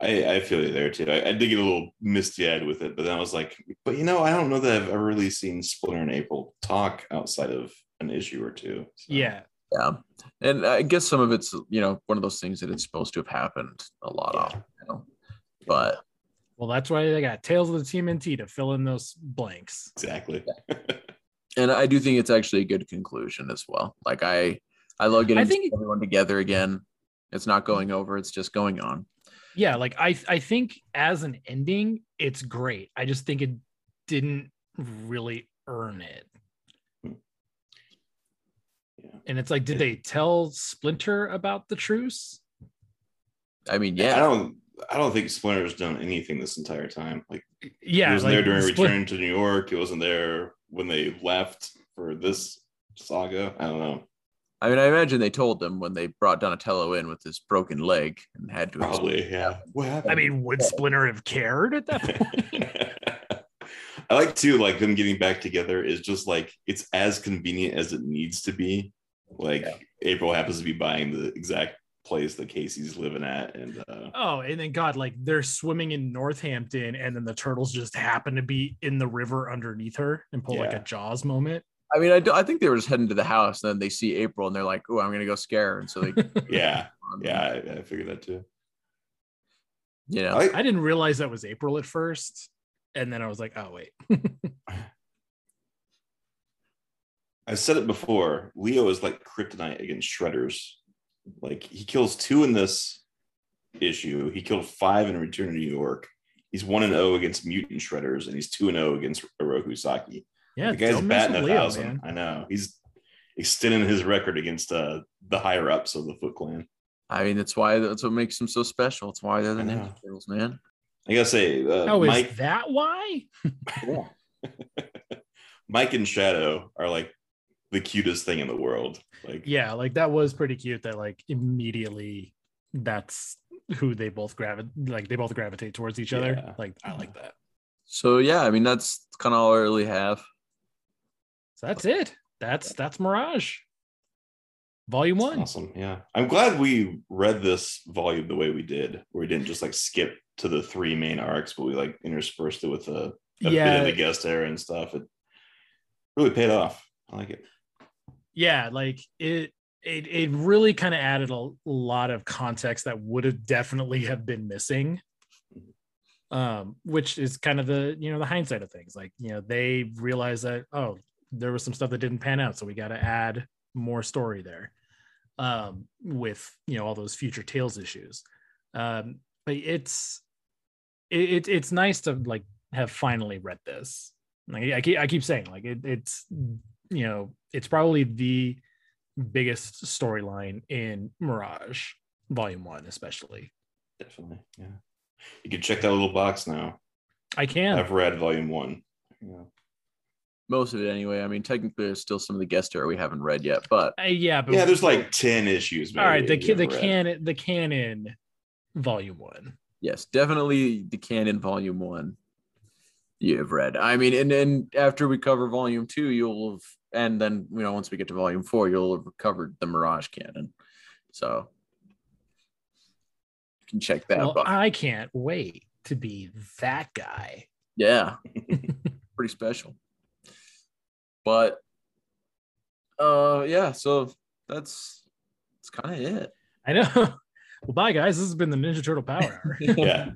I, I feel you there too. I, I did get a little misty eyed with it, but then I was like, but you know, I don't know that I've ever really seen Splinter and April talk outside of an issue or two. So, yeah yeah. And I guess some of it's, you know, one of those things that it's supposed to have happened a lot Yeah. of, you know. But well that's why they got tales of the tmnt to fill in those blanks exactly. and I do think it's actually a good conclusion as well. Like I I love getting I think- everyone together again. It's not going over. It's just going on. Yeah like i i think as an ending it's great i just think it didn't really earn it Yeah. and it's like did they tell splinter about the truce I mean, yeah I yeah, don't. I don't think Splinter's done anything this entire time. Like yeah he wasn't like, there during Splin- return to New York. He wasn't there when they left for this saga. I don't know. I mean, I imagine they told them when they brought Donatello in with his broken leg and had to Probably, yeah. What happened? i mean would splinter have cared at that point I like too, like them getting back together is just like it's as convenient as it needs to be. Like Yeah. April happens to be buying the exact place that Casey's living at, and uh, oh and then god like they're swimming in northampton and then the turtles just happen to be in the river underneath her and pull like a jaws moment I mean, I, do, I think they were just heading to the house. And then they see April and they're like, "Oh, I'm gonna go scare her." And so they, yeah, yeah, I, I figured that too. you know, I, i didn't realize that was april at first and then i was like oh wait I said it before. Leo is like kryptonite against shredders. Like he kills two in this issue. He killed five in Return to New York. He's one and zero against mutant shredders, and he's two and zero against Oroku Saki. Yeah the guy's batting a Leo, thousand. man. I know he's extending his record against uh, the higher ups of the Foot Clan. I mean, that's why that's what makes them so special. It's why they're the I know. Ninja Turtles, man. I gotta say, uh, oh, Mike, is that why? Yeah. Mike and Shadow are like the cutest thing in the world. Like, Yeah, like that was pretty cute. That like immediately, that's who they both gravitate. Like they both gravitate towards each other. Yeah. Like I like that. So yeah, I mean, that's kind of all I really have. So that's it. That's that's Mirage, Volume That's One. Awesome. Yeah. I'm glad we read this volume the way we did, where we didn't just like skip to the three main arcs, but we like interspersed it with a, a bit of the guest era and stuff. It really paid off. I like it. yeah, like it. It it really kind of added a lot of context that would have definitely have been missing. Um, which is kind of the you know the hindsight of things. Like you know they realize that oh there was some stuff that didn't pan out, so we got to add more story there. Um, with you know all those future tales issues. Um, but it's it, it it's nice to like have finally read this. Like I keep I keep saying like it, it's you know it's probably the biggest storyline in Mirage Volume One, especially. Definitely. Yeah. You can check that little box now. I can. I've read volume one. Yeah. Most of it, anyway. I mean, technically, there's still some of the guest era we haven't read yet, but Uh, yeah, but Yeah, there's like 10 issues. all right. The the canon the canon Volume One. yes, definitely the canon volume one you have read. I mean, and then after we cover volume two, you'll have, and then you know, once we get to volume four, you'll have covered the Mirage canon. So you can check that. Well, box. I can't wait to be that guy. yeah, pretty special. But uh, yeah. So that's that's kind of it. I know. Well, bye guys. This has been the Ninja Turtle Power Hour. Yeah.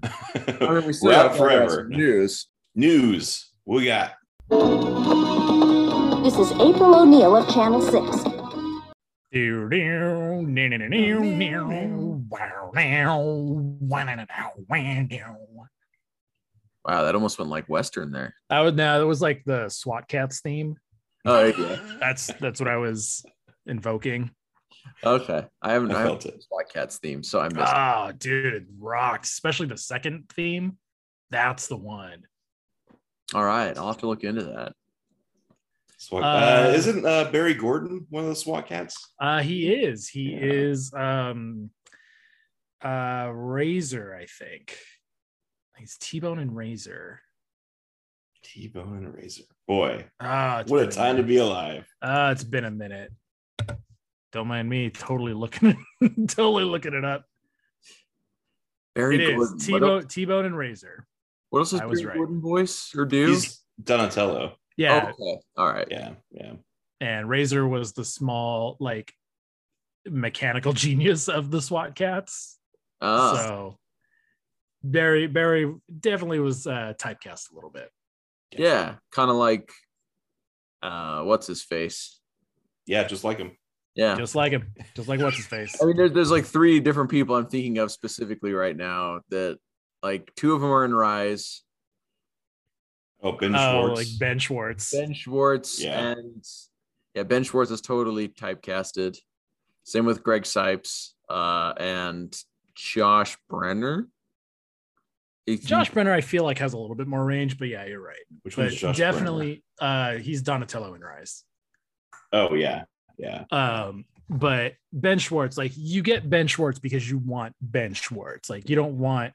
I mean, we still We're have out forever. news. News. We got This is April O'Neil of Channel 6. Wow, that almost went like Western there. That was now that was like the SWAT Kats theme. Oh yeah. That's that's what I was invoking. Okay. I haven't I I felt felt it. SWAT Kats theme, so I missed. Oh, dude, it rocks. Especially the second theme. That's the one. All right, I'll have to look into that. SWAT. Uh, Uh, isn't uh, Barry Gordon one of the SWAT kats? Uh he is. He Yeah. is um uh Razor, I think. He's T-Bone and Razor. T Bone and Razor. Boy, Ah, what a been time to be alive. Uh, it's been a minute. Don't mind me totally looking totally looking it up. Barry It Gordon. is T-Bone, else, T-Bone and Razor. what else is I Barry was right. Gordon voice or do? He's Donatello. Yeah. Oh, okay. All right. Yeah, yeah. And Razor was the small, like mechanical genius of the SWAT kats. Ah, So Barry Barry definitely was uh typecast a little bit. Yeah, kind of like uh, what's his face? Yeah, just like him. Yeah. just like him, just like what's his face. I mean, there's there's like three different people I'm thinking of specifically right now that like two of them are in Rise. Oh, Ben Schwartz. Oh, like Ben Schwartz. Ben Schwartz Yeah. and yeah, Ben Schwartz is totally typecasted. Same with Greg Cipes uh, and Josh Brener. If you- Josh Brener, I feel like has a little bit more range, but yeah, you're right. Which But one's Josh Brener? definitely, uh, he's Donatello in Rise. Oh yeah, yeah. Um, but Ben Schwartz, like you get Ben Schwartz because you want Ben Schwartz. Like you don't want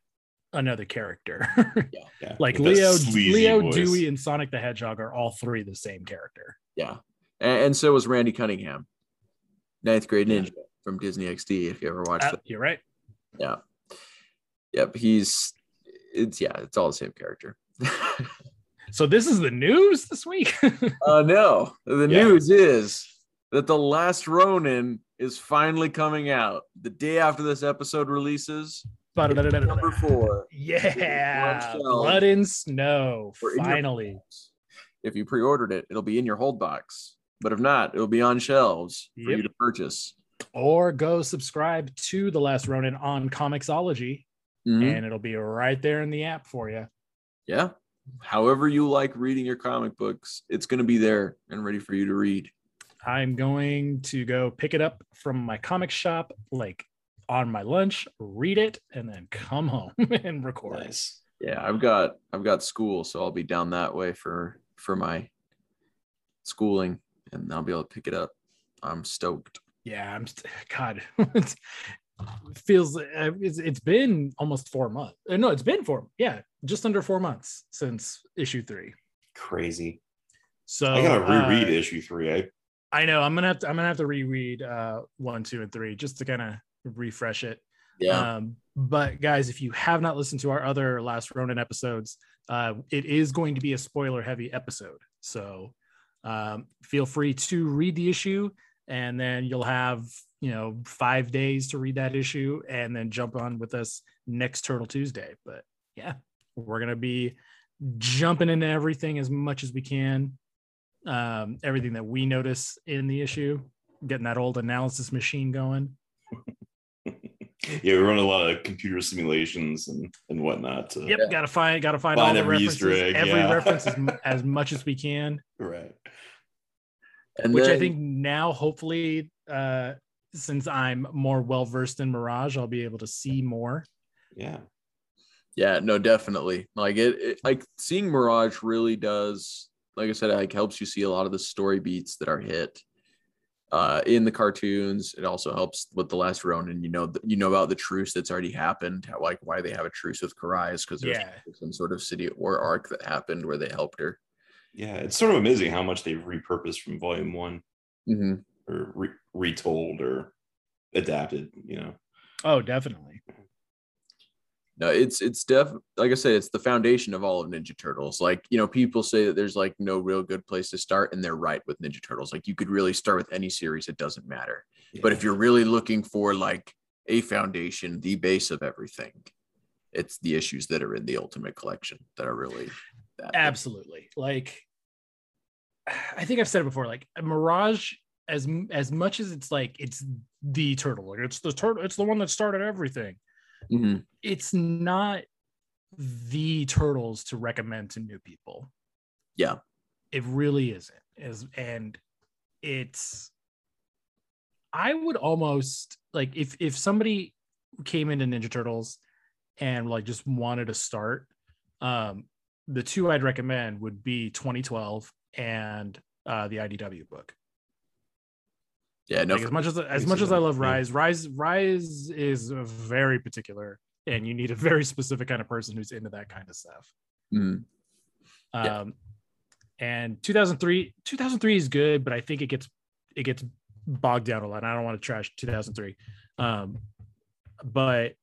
another character. yeah. like With Leo, Leo, voice. Dewey, and Sonic the Hedgehog are all three the same character. yeah, and, and so was Randy Cunningham, ninth grade Yeah. ninja from Disney XD. If you ever watched Uh, it, you're right. yeah, yep, he's it's yeah, it's all the same character. So this is the news this week. Uh no, the Yeah. news is that the last Ronin is finally coming out the day after this episode releases. Number four. Yeah, Blood and snow. Or in your- Finally, If you pre-ordered it, it'll be in your hold box. But if not, it'll be on shelves for Yep. you to purchase. or go subscribe to the Last Ronin on Comixology, Mhm. and it'll be right there in the app for you. Yeah. However you like reading your comic books, it's going to be there and ready for you to read. I'm going to go pick it up from my comic shop, like on my lunch, read it, and then come home and record. Nice. Yeah, I've got I've got school, so I'll be down that way for for my schooling, and I'll be able to pick it up. I'm stoked. Yeah, I'm. St- God, feels uh, it's, it's been almost four months. Uh, No, it's been four. Yeah, just under four months since issue three. Crazy. So I gotta reread uh, issue three. I I know. I'm gonna have to. I'm gonna have to reread uh, one, two, and three just to kind of refresh it. Yeah, Um, but guys, if you have not listened to our other Last Ronin episodes, uh, it is going to be a spoiler heavy episode. So um, feel free to read the issue, and then you'll have you know five days to read that issue, and then jump on with us next Turtle Tuesday. But yeah, we're gonna be jumping into everything as much as we can. Um, everything that we notice in the issue, getting that old analysis machine going. yeah, we run a lot of computer simulations and and whatnot. To, Yep, gotta find gotta find, Find all the every references, egg, every yeah. reference as, as much as we can. Right. And Which I think now, hopefully, uh, since I'm more well versed in Mirage, I'll be able to see more. Yeah. Yeah, no, definitely. Like it, it like seeing Mirage really does, like I said, like helps you see a lot of the story beats that are hit uh in the cartoons. It also helps with the last Ronin. You know, th- you know about the truce that's already happened, how, like why they have a truce with Karai is because there's Yeah. some sort of city war arc that happened where they helped her. Yeah. It's sort of amazing how much they've repurposed from volume one Mm-hmm. or re- retold or adapted, you know. Oh, definitely. No, it's it's def like I said, it's the foundation of all of Ninja Turtles. Like, you know, people say that there's like no real good place to start, and they're right with Ninja Turtles. Like you could really start with any series, it doesn't matter. But if you're really looking for like a foundation, the base of everything, it's the issues that are in the ultimate collection that are really that Absolutely. Like, I think I've said it before. Like Mirage, as as much as it's like it's the turtle, like it's the turtle, it's the one that started everything. Mhm. It's not the turtles to recommend to new people. Yeah. it really isn't is and it's i would almost like if if somebody came into ninja turtles and like just wanted to start um the two i'd recommend would be 2012 and uh the idw book. Yeah, no, like, as much as as much as i love rise rise rise is very particular and you need a very specific kind of person who's into that kind of stuff. Mhm. Yeah. um and 2003 2003 is good but i think it gets it gets bogged down a lot and i don't want to trash 2003 um but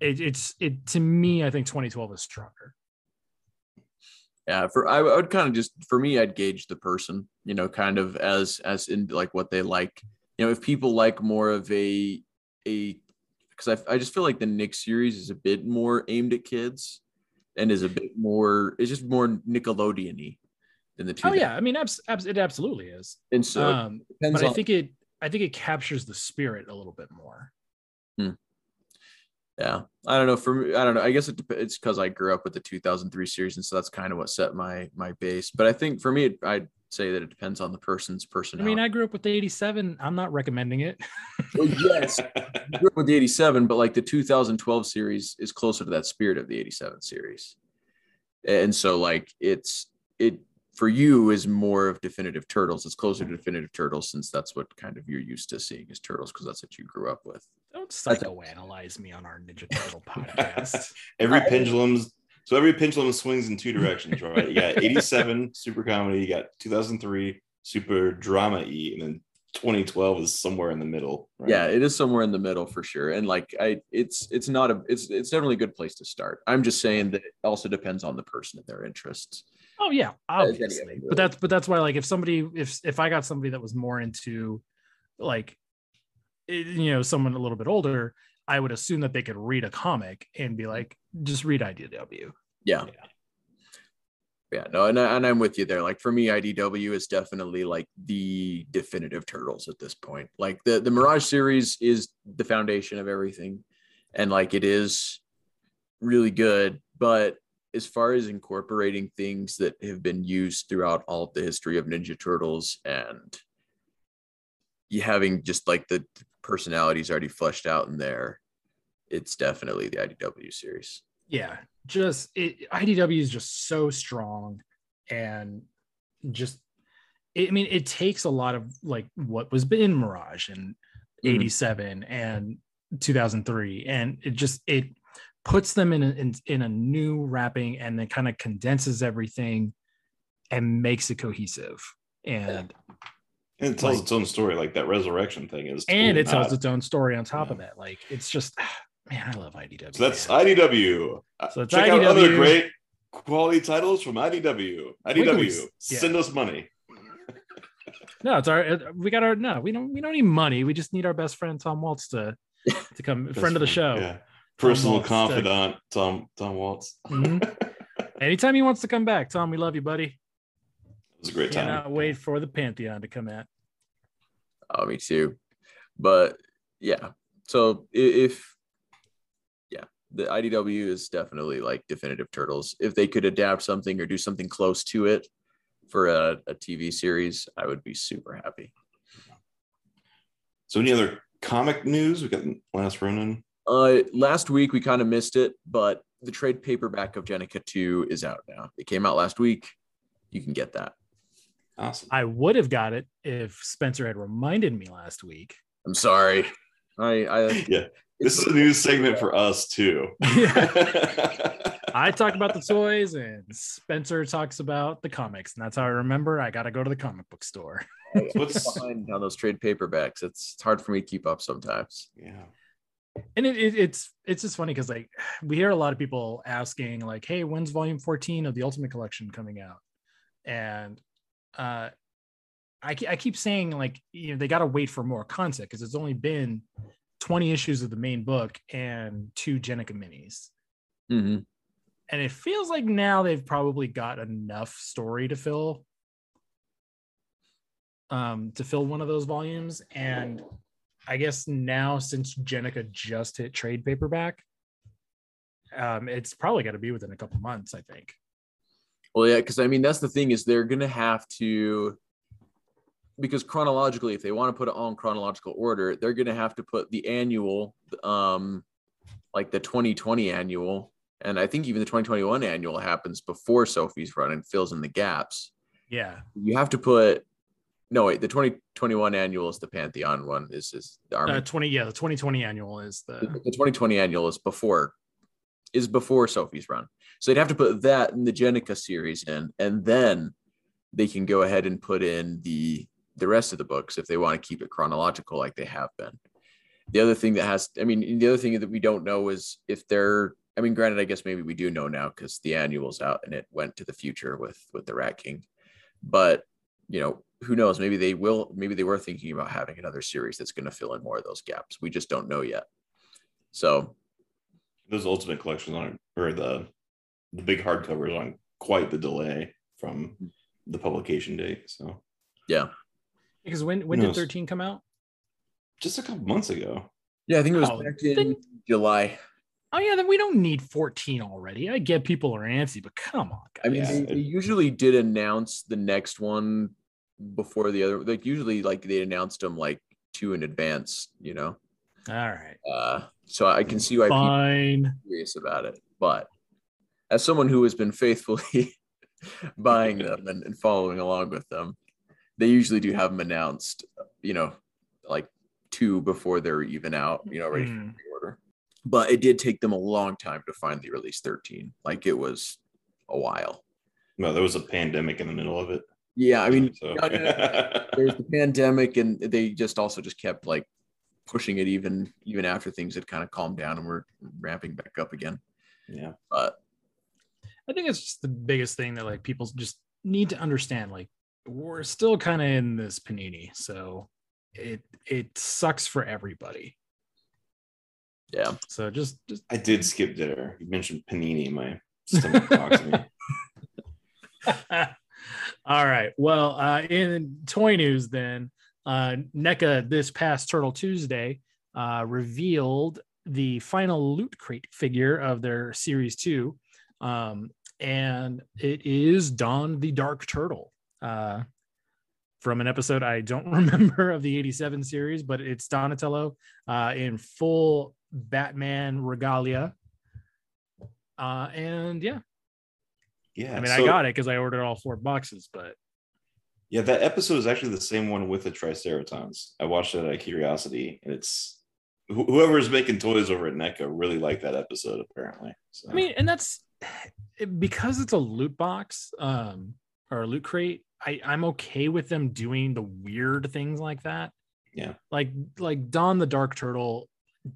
it, it's it to me i think 2012 is stronger yeah for I, I would kind of just for me i'd gauge the person you know kind of as as in like what they like. You know if people like more of a a because I, I just feel like the nick series is a bit more aimed at kids and is a bit more it's just more nickelodeon-y than the two oh yeah i mean abs- abs- it absolutely is. And so um but i on think it I think it captures the spirit a little bit more. Yeah, I don't know. For me, I don't know. I guess it, it's because I grew up with the 2003 series, and so that's kind of what set my my base. But I think for me, it, I'd say that it depends on the person's personality. I mean, I grew up with the 87. I'm not recommending it. Well, yes, I grew up with the 87, but like the 2012 series is closer to that spirit of the 87 series. And so like it's it for you is more of definitive turtles. It's closer to mm. definitive turtles since that's what kind of you're used to seeing as turtles because that's what you grew up with. Don't psychoanalyze me on our Ninja Turtle podcast. every pendulum's so every pendulum swings in two directions, right? You got 87 super comedy, you got 2003 super drama e, and then 2012 is somewhere in the middle. right? Yeah, it is somewhere in the middle for sure. And like I it's it's not a it's it's definitely a good place to start. I'm just saying that it also depends on the person and their interests. Oh yeah, obviously. But that's but that's why like if somebody if if I got somebody that was more into like eh, you know someone a little bit older, I would assume that they could read a comic and be like just read IDW. Yeah. Yeah, no, and, I, and I'm with you there. Like for me, IDW is definitely like the definitive turtles at this point. Like the the Mirage series is the foundation of everything, and like it is really good. But as far as incorporating things that have been used throughout all of the history of Ninja Turtles and you having just like the personalities already fleshed out in there, it's definitely the IDW series. Yeah, just it, IDW is just so strong and just I mean it takes a lot of like what was in Mirage and Mhm. 87 and 2003 and it just it puts them in a, in, in a new wrapping and then kind of condenses everything and makes it cohesive and And it tells Like- its own story, like that resurrection thing is. and totally it tells its own story on top of Yeah. that like it's just man I love IDW So that's man. IDW. Uh, So it's Check out other great quality titles from IDW. IDW, we s- yeah. send us money. No, it's our. We got our. No, we don't. We don't need money. We just need our best friend Tom Waltz to to come, friend of the show. Yeah. Personal Waltz, confidant, Tom Tom Waltz. Mhm. Anytime he wants to come back, Tom, we love you, buddy. It was a great time. I cannot wait for the Pantheon to come out. Oh, me too. But yeah, so if yeah, the IDW is definitely like definitive turtles. If they could adapt something or do something close to it for a, a TV series, I would be super happy. So any other comic news? We got Last Ronin. Uh, last week we kind of missed it, but the trade paperback of Jennika 2 is out now. It came out last week. You can get that. Awesome. I would have got it if Spencer had reminded me last week. I'm sorry. I I yeah. This is a new segment for us too. I talk about the toys, and Spencer talks about the comics, and that's how I remember. I got to go to the comic book store. What's behind on those trade paperbacks. It's, it's hard for me to keep up sometimes. yeah. And it, it, it's it's just funny because like we hear a lot of people asking like hey when's volume 14 of the ultimate collection coming out? And uh i, I keep saying like you know they got to wait for more content because it's only been 20 issues of the main book and two jennika minis. Hmm and it feels like now they've probably got enough story to fill um to fill one of those volumes. And i guess now since jennika just hit trade paperback um it's probably got to be within a couple months i think Well, yeah, because I mean that's the thing is they're gonna have to because chronologically, if they want to put it on chronological order, they're gonna have to put the annual, um, like the 2020 annual, and I think even the 2021 annual happens before Sophie's run and fills in the gaps. yeah You have to put no wait, the 2021 annual is the Pantheon one. Is is the Army uh, 20 yeah the 2020 annual is the the the 2020 annual is before is before Sophie's run. So they'd have to put that in the Jennika series in, and then they can go ahead and put in the the rest of the books if they want to keep it chronological like they have been. The other thing that has, I mean, the other thing that we don't know is if they're. I mean, granted, I guess maybe we do know now because the annual's out and it went to the future with with the Rat King, but you know who knows maybe they will maybe they were thinking about having another series that's going to fill in more of those gaps we just don't know yet so Those ultimate collections aren't or the the big hardcovers on quite the delay from the publication date. So yeah because when when did 13 come out just a couple months ago. Yeah, I think it was Oh, back in then- July. Oh yeah, then we don't need 14 already. I get people are antsy, but come on, guys. I mean, Yeah, they, it- they usually did announce the next one before the other. Like usually, like they announced them like two in advance. You know, all right, uh, so I can see why people fine. are curious about it. But as someone who has been faithfully buying them and, and following along with them, they usually do have them announced. You know, like two before they're even out. You know, ready for Mm. pre-order. But it did take them a long time to finally release 13. Like it was a while. No, there was a pandemic in the middle of it. Yeah, I mean, So- no, no, no. there's the pandemic, and they just also just kept like pushing it even even after things had kind of calmed down and we're ramping back up again. yeah. But I think it's just the biggest thing that like people just need to understand. Like we're still kind of in this panini, so it it sucks for everybody. yeah, So just just I did skip dinner. You mentioned panini. My stomach boxed me. All right. Well, uh, in toy news, then uh, NECA this past Turtle Tuesday uh, revealed the final loot crate figure of their series two, um, and it is Don the Dark Turtle. Uh, from an episode I don't remember of the 87 series, but it's Donatello uh, in full Batman regalia. Uh, and yeah, Yeah. I mean, I got it because I ordered all four boxes, but Yeah, that episode is actually the same one with the Triceratons. I watched it out of curiosity, and it's wh- whoever's making toys over at NECA really liked that episode, apparently. So, I mean, and that's because it's a loot box um, or a loot crate. I, I'm okay with them doing the weird things like that. Yeah. Like like Don the Dark Turtle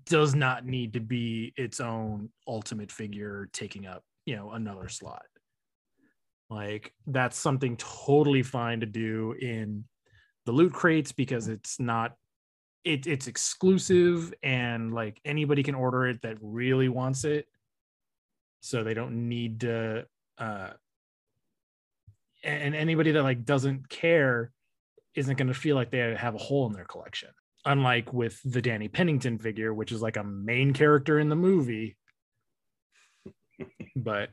does not need to be its own ultimate figure taking up, you know, another slot. Like that's something totally fine to do in the loot crates because it's not it, it's exclusive and like anybody can order it that really wants it. So they don't need to uh and anybody that like doesn't care isn't going to feel like they have a hole in their collection. Unlike with the danny pennington figure which is like a main character in the movie. But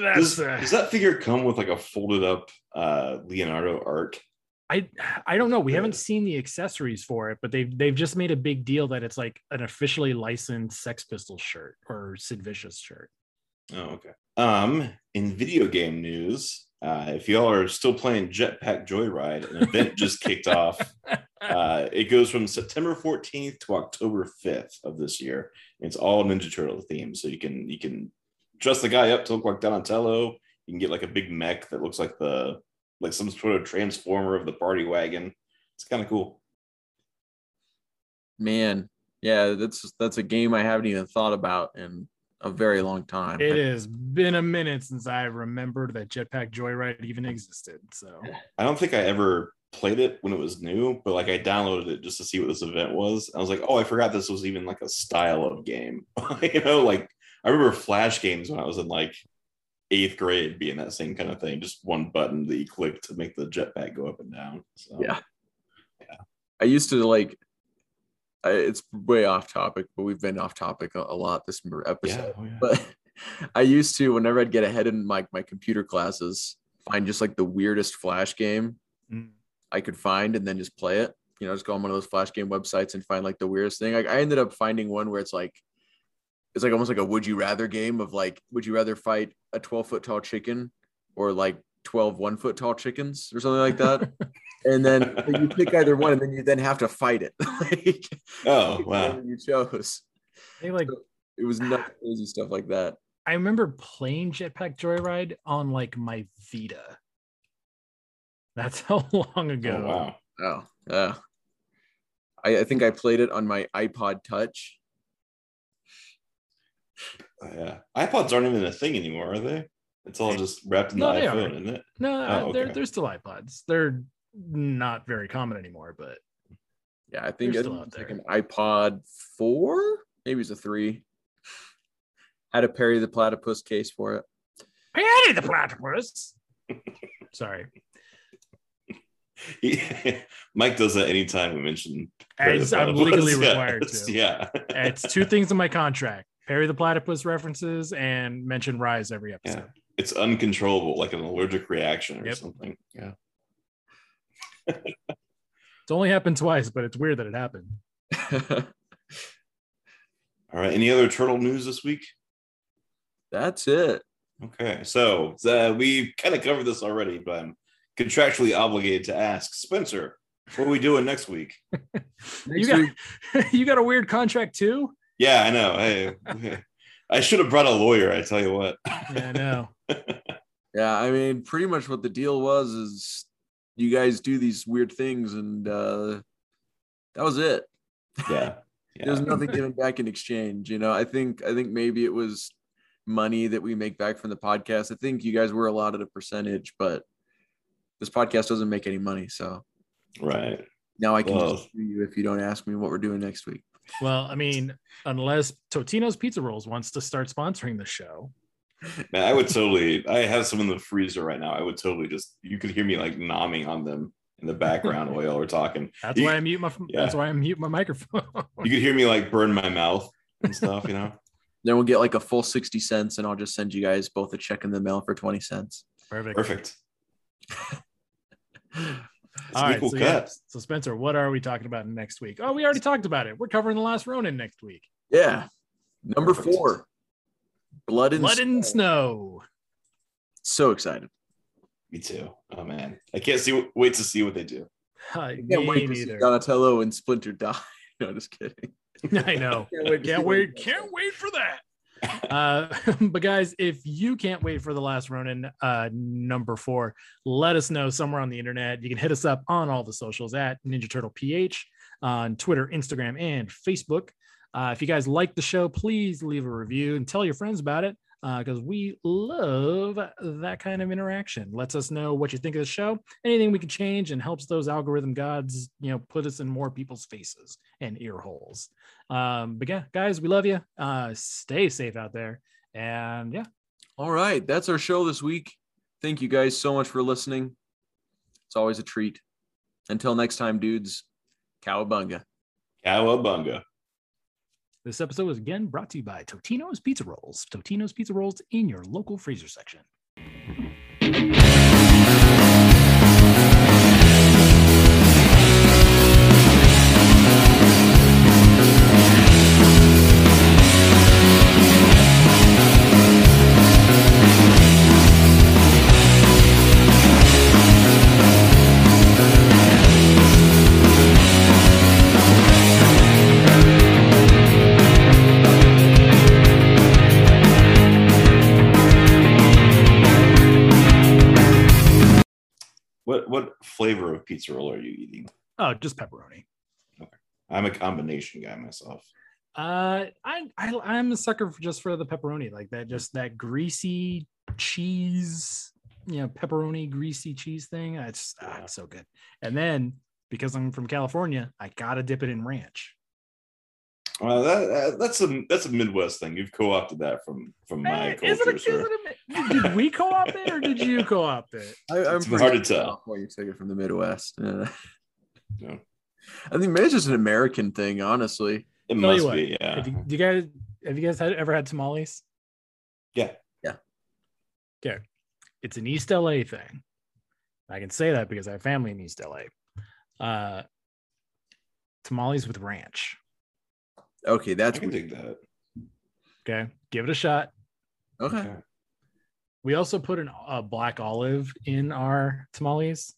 does, uh, does that figure come with like a folded up uh, Leonardo arc? I I don't know. We haven't seen the accessories for it, but they've they've just made a big deal that it's like an officially licensed Sex Pistols shirt or Sid Vicious shirt. Oh, okay. Um, in video game news, uh, if y'all are still playing Jetpack Joyride, an event just kicked off. Uh, it goes from September 14th to October 5th of this year. It's all Ninja Turtle themed, so you can you can dress the guy up to look like Donatello. You can get like a big mech that looks like the like some sort of transformer of the party wagon. It's kind of cool. man, yeah, that's that's a game I haven't even thought about in a very long time. It has been a minute since I remembered that Jetpack Joyride even existed. So I don't think I ever played it when it was new, but like I downloaded it just to see what this event was. I was like, oh, I forgot this was even like a style of game. you know, like I remember Flash games when I was in like eighth grade being that same kind of thing, just one button that you click to make the jetpack go up and down. So Yeah. I used to like. I, it's way off topic, but we've been off topic a, a lot this yeah, episode. oh, yeah. But I used to, whenever I'd get ahead in my my computer classes, find just like the weirdest flash game mm, I could find, and then just play it. You know, just go on one of those flash game websites and find like the weirdest thing. Like I ended up finding one where it's like, it's like almost like a would you rather game of like, would you rather fight a 12 foot tall chicken or like 12 one foot tall chickens or something like that? and then you pick either one, and then you then have to fight it. like, Oh, wow. You chose. they like It was nuts, crazy stuff like that. I remember playing Jetpack Joyride on like my Vita. That's how long oh, ago. Oh, wow. Oh, yeah. I, I think I played it on my iPod Touch. Oh, yeah. iPods aren't even a thing anymore, are they? It's all just wrapped in the No, they are. iPhone, isn't it? No, Oh, they're they're still iPods. They're not very common anymore, but Yeah, I think They're it still out was like an iPod four, maybe it's a three. Had a Perry the Platypus case for it. Patty the platypus. Sorry. He, Mike does that anytime we mention. As I'm legally required it's- to. Yeah. It's two things in my contract: Perry the Platypus references and mention Rise every episode. Yeah. It's uncontrollable, like an allergic reaction or Yep. something. Yeah. It's only happened twice, but it's weird that it happened. All right. Any other turtle news this week? That's it. Okay, so uh, we kind of covered this already, but I'm contractually obligated to ask Spencer, what are we doing next week? You got you got a weird contract too. Yeah, I know. Hey, I should have brought a lawyer. I tell you what. Yeah, I know. Yeah, I mean, pretty much what the deal was is you guys do these weird things, and uh, that was it. Yeah, There's nothing given back in exchange. You know, I think I think maybe it was money that we make back from the podcast. I think you guys were allotted a percentage, but this podcast doesn't make any money. So right. now I can Well- just sue you if you don't ask me what we're doing next week. Well, I mean, unless Totino's Pizza Rolls wants to start sponsoring the show, Man, I would totally. I have some in the freezer right now. I would totally just. You could hear me like nomming on them in the background while we're talking. that's You- why I mute my Yeah. that's why I mute my microphone. You could hear me like burn my mouth and stuff. You know. Then we'll get like a full 60 cents, and I'll just send you guys both a check in the mail for 20 cents. Perfect. Perfect. All It's a so, yeah, so Spencer, what are we talking about next week? Oh, we already talked about it. We're covering the last Ronin next week. Yeah. Number four. Blood and Blood and Snow. snow. So excited. Me too. Oh man, I can't see. Wait to see what they do. Uh, I can't wait to see neither. Donatello and Splinter die. No, just kidding. I know. Can't wait Can't wait. Can't wait for that. Uh, but guys, if you can't wait for the last Ronin uh, number four, let us know somewhere on the internet. You can hit us up on all the socials at Ninja Turtle PH on Twitter, Instagram, and Facebook. Uh, if you guys like the show, please leave a review and tell your friends about it because we love that kind of interaction. Lets us know what you think of the show, anything we can change, and helps those algorithm gods, you know, put us in more people's faces and ear holes. Um, but yeah, guys, we love you. Uh, stay safe out there, and yeah, All right. That's our show this week. Thank you guys so much for listening. It's always a treat. Until next time, dudes, cowabunga. Cowabunga. This episode was again brought to you by Totino's Pizza Rolls. Totino's Pizza Rolls in your local freezer section. Flavor of pizza roll are you eating? Oh, just pepperoni. Okay. I'm a combination guy myself. Uh, I, I I'm a sucker for just for the pepperoni, like that, just that greasy cheese, you know, pepperoni greasy cheese thing. It's ah, it's so good. And then because I'm from California, I gotta dip it in ranch. Well, that, that- that's a that's a Midwest thing. You've co-opted that from from my Hey, is it a- culture, is it a did we co-opt it or did you co-opt it? I, I'm It's hard to tell. Why you took it from the Midwest? Yeah. Yeah. I think maybe it's just an American thing, honestly. It Tell must what, be, yeah. Have you, do you guys have you guys had, ever had tamales? Yeah. Yeah. Okay. It's an East LA thing. I can say that because I have family in East LA. Uh tamales with ranch. Okay, I that's can weird. dig that. Okay. Give it a shot. okay. Okay. We also put an, a black olive in our tamales.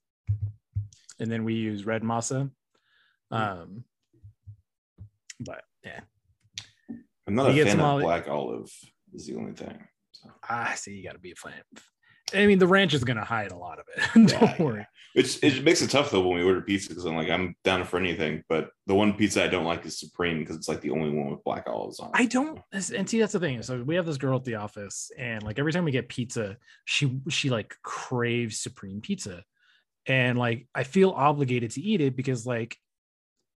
And then we use red masa. Um but yeah. I'm not a You get fan some of black olive. Is the only thing. So, I see you gotta be a fan. I mean, the ranch is gonna hide a lot of it. Don't Yeah, worry. It's, it makes it tough though when we order pizza because I'm like I'm down for anything, but the one pizza I don't like is supreme because it's like the only one with black olives on. it. I don't and see that's the thing. So we have this girl at the office, and like every time we get pizza, she she like craves supreme pizza. And like I feel obligated to eat it because like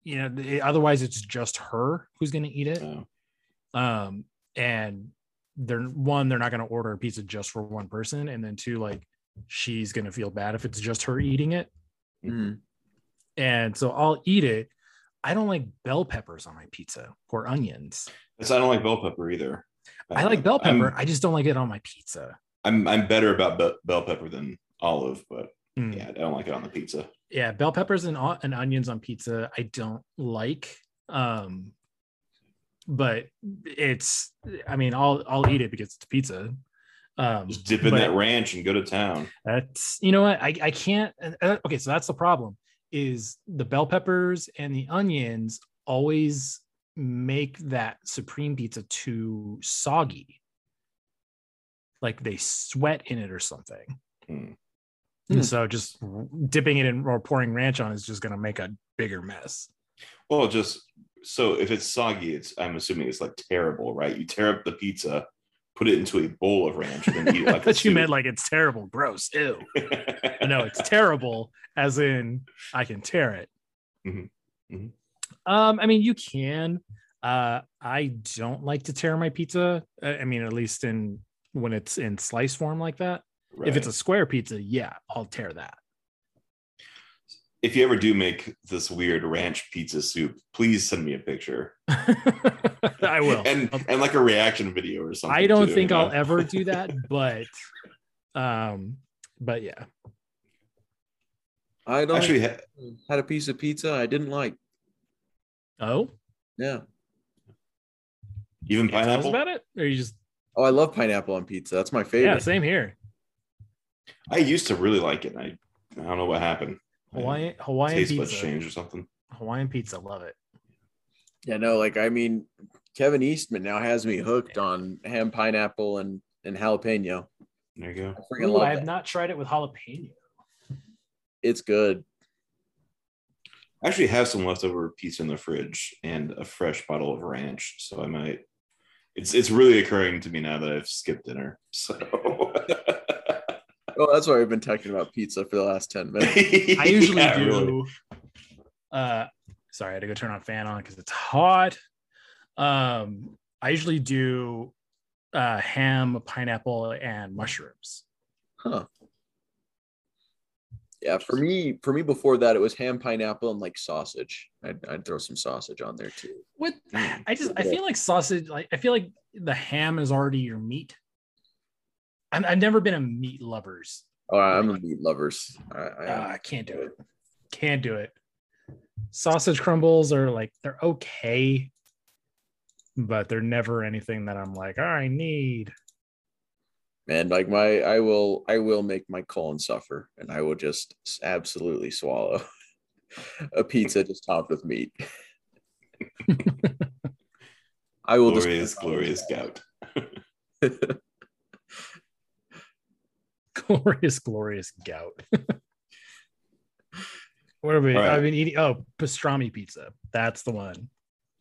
you know, otherwise it's just her who's gonna eat it. Um, and they're one, they're not gonna order a pizza just for one person, and then two, like she's gonna feel bad if it's just her eating it. Mhm. and so I'll eat it. I don't like bell peppers on my pizza or onions. That's, I don't like bell pepper either. I like bell I'm- pepper. I just don't like it on my pizza. I'm I'm better about be- bell pepper than olive, but Mm. yeah, I don't like it on the pizza. yeah bell peppers and, and onions on pizza i don't like um but it's i mean i'll i'll eat it because it's pizza. Um Just dip in that ranch and go to town. that's you know what? I i can't uh, okay so that's the problem is the bell peppers and the onions always make that supreme pizza too soggy. Like they sweat in it or something. Hmm. and so just dipping it in or pouring ranch on is just going to make a bigger mess. Well, just so if it's soggy, it's I'm assuming it's like terrible, right? You tear up the pizza, put it into a bowl of ranch, and then eat it like thought you meant like it's terrible, gross, ew. no, it's terrible, as in I can tear it. Mhm. Mhm. Um, I mean, you can. Uh, I don't like to tear my pizza. uh, I mean, at least in when it's in slice form like that. If it's a square pizza, yeah, I'll tear that. If you ever do make this weird ranch pizza soup, please send me a picture I will. and and like a reaction video or something. I don't too, think you I'll ever do that, but um, but yeah. I don't actually. Ha- had a piece of pizza I didn't like. Oh, Yeah. even Can you tell us pineapple. about it, or you just Oh, I love pineapple on pizza. That's my favorite. yeah, same here. I used to really like it. And I I don't know what happened. Hawaiian Hawaiian Taste buds pizza. change or something. Hawaiian pizza, love it. Yeah, no, like I mean, Kevin Eastman now has me hooked on ham, pineapple, and and jalapeno. There you go. I, Ooh, I have that. not tried it with jalapeno. It's good. I actually have some leftover pizza in the fridge and a fresh bottle of ranch, so I might. It's it's really occurring to me now that I've skipped dinner. So Oh, that's why we've been talking about pizza for the last ten minutes. I usually Yeah, do. really. Uh, sorry, I had to go turn on fan on because it's hot. Um, I usually do uh, ham, pineapple, and mushrooms. Huh. Yeah, for me, for me before that, it was ham, pineapple, and like sausage. I'd, I'd throw some sausage on there too. What Mm, I just I feel like sausage. Like I feel like the ham is already your meat. I'm, I've never been a meat lovers. Oh, I'm a meat lovers. I, I, Uh, I can't do it. Can't do it. Sausage crumbles are like they're okay, but they're never anything that I'm like, I need. And like my, I will, I will make my colon suffer, and I will just absolutely swallow a pizza just topped with meat. I will just glorious, glorious gout. glorious, glorious gout. what have we? All right. I've been eating. Oh, pastrami pizza. That's the one.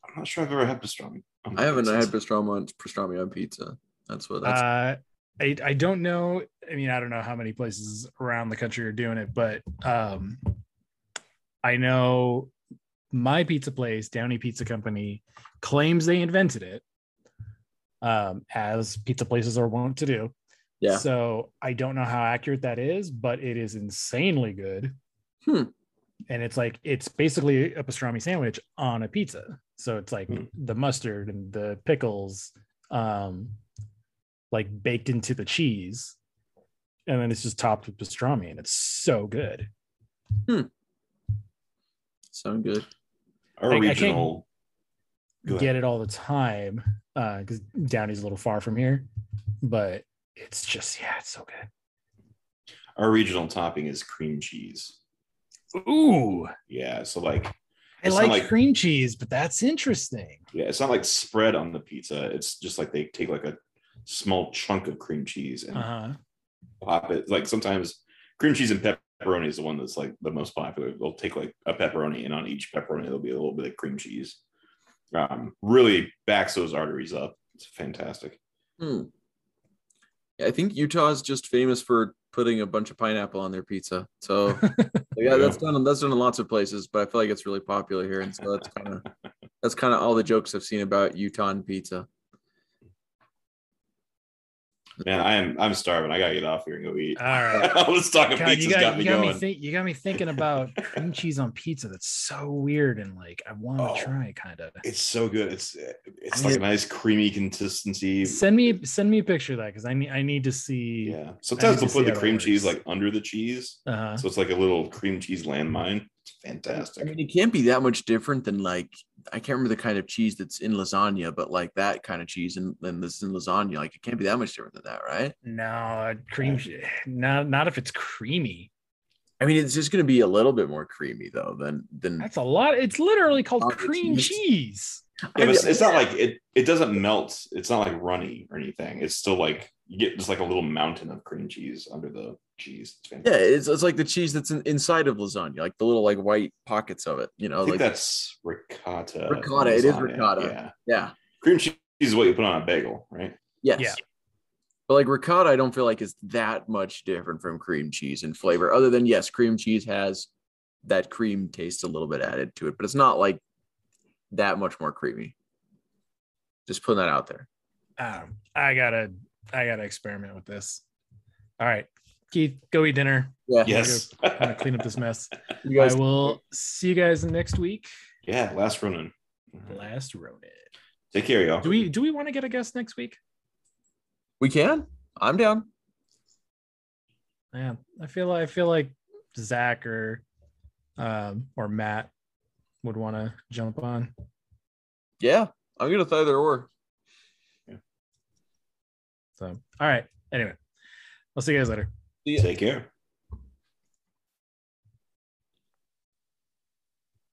I'm not sure I've ever had pastrami. on I haven't I had pastrami on pastrami on pizza. That's what that's. Uh, I I don't know. I mean, I don't know how many places around the country are doing it, but um, I know my pizza place, Downey Pizza Company, claims they invented it, um, as pizza places are wont to do. Yeah. So I don't know how accurate that is, but it is insanely good. Hmm. And it's like it's basically a pastrami sandwich on a pizza. So it's like Hmm. the mustard and the pickles, um, like baked into the cheese, and then it's just topped with pastrami, and it's so good. Sound good. Our I- I can't regional. Go. Get it all the time because Downey's a little far from here, but it's just yeah, it's so good. Our regional topping is cream cheese. Ooh, Yeah, so like I like, like- cream cheese, but that's interesting. yeah, it's not like spread on the pizza. It's just like they take like a small chunk of cream cheese and Uh-huh. pop it. Like sometimes cream cheese and pepperoni is the one that's like the most popular. They'll take like a pepperoni, and on each pepperoni there'll be a little bit of cream cheese. Um, really backs those arteries up. It's fantastic. Hmm. Yeah, I think Utah is just famous for putting a bunch of pineapple on their pizza. So yeah, that's done that's done in lots of places, but I feel like it's really popular here. And so that's kind of that's kind of all the jokes I've seen about Utah and pizza. Man, I am I'm starving. I gotta get off here and go eat. All right. All this talking God, pizza's you got, got, me you got me think you got me thinking about cream cheese on pizza. That's so weird and like I want to Oh. try kind of. it's so good. It's it's like a nice creamy consistency. Send me send me a picture of that because I need I need to see. Yeah. Sometimes to they'll put the cream cheese like under the cheese. Uh-huh. So it's like a little cream cheese landmine. It's fantastic. I mean, it can't be that much different than like I can't remember the kind of cheese that's in lasagna, but like that kind of cheese and then this in lasagna, like it can't be that much different than that, right? No, cream. Not not if it's creamy. I mean, it's just going to be a little bit more creamy though than than. That's a lot. It's literally called cream cheese. cheese. Yeah, but it's, it's not like it it doesn't melt. It's not like runny or anything. It's still like you get just like a little mountain of cream cheese under the cheese. It's Yeah, it's, it's like the cheese that's in, inside of lasagna, like the little like white pockets of it. You know, I think like that's ricotta. Ricotta, it is ricotta. Yeah. yeah, Cream cheese is what you put on a bagel, right? yes. Yeah. But like ricotta, I don't feel like is that much different from cream cheese in flavor, other than yes, cream cheese has that cream taste a little bit added to it, but it's not like that much more creamy. Just putting that out there. Um, I gotta I gotta experiment with this. All right, Keith, go eat dinner. Yeah. Yes. I'm gonna clean up this mess. You guys I will see you guys next week. yeah. Last Ronin. Last Ronin. Take care, y'all. Do we do we want to get a guest next week? We can. I'm down. Yeah, I feel I feel like Zach or um or Matt would want to jump on. Yeah. I'm gonna throw their or. Yeah. So all right. Anyway, I'll see you guys later. Take care.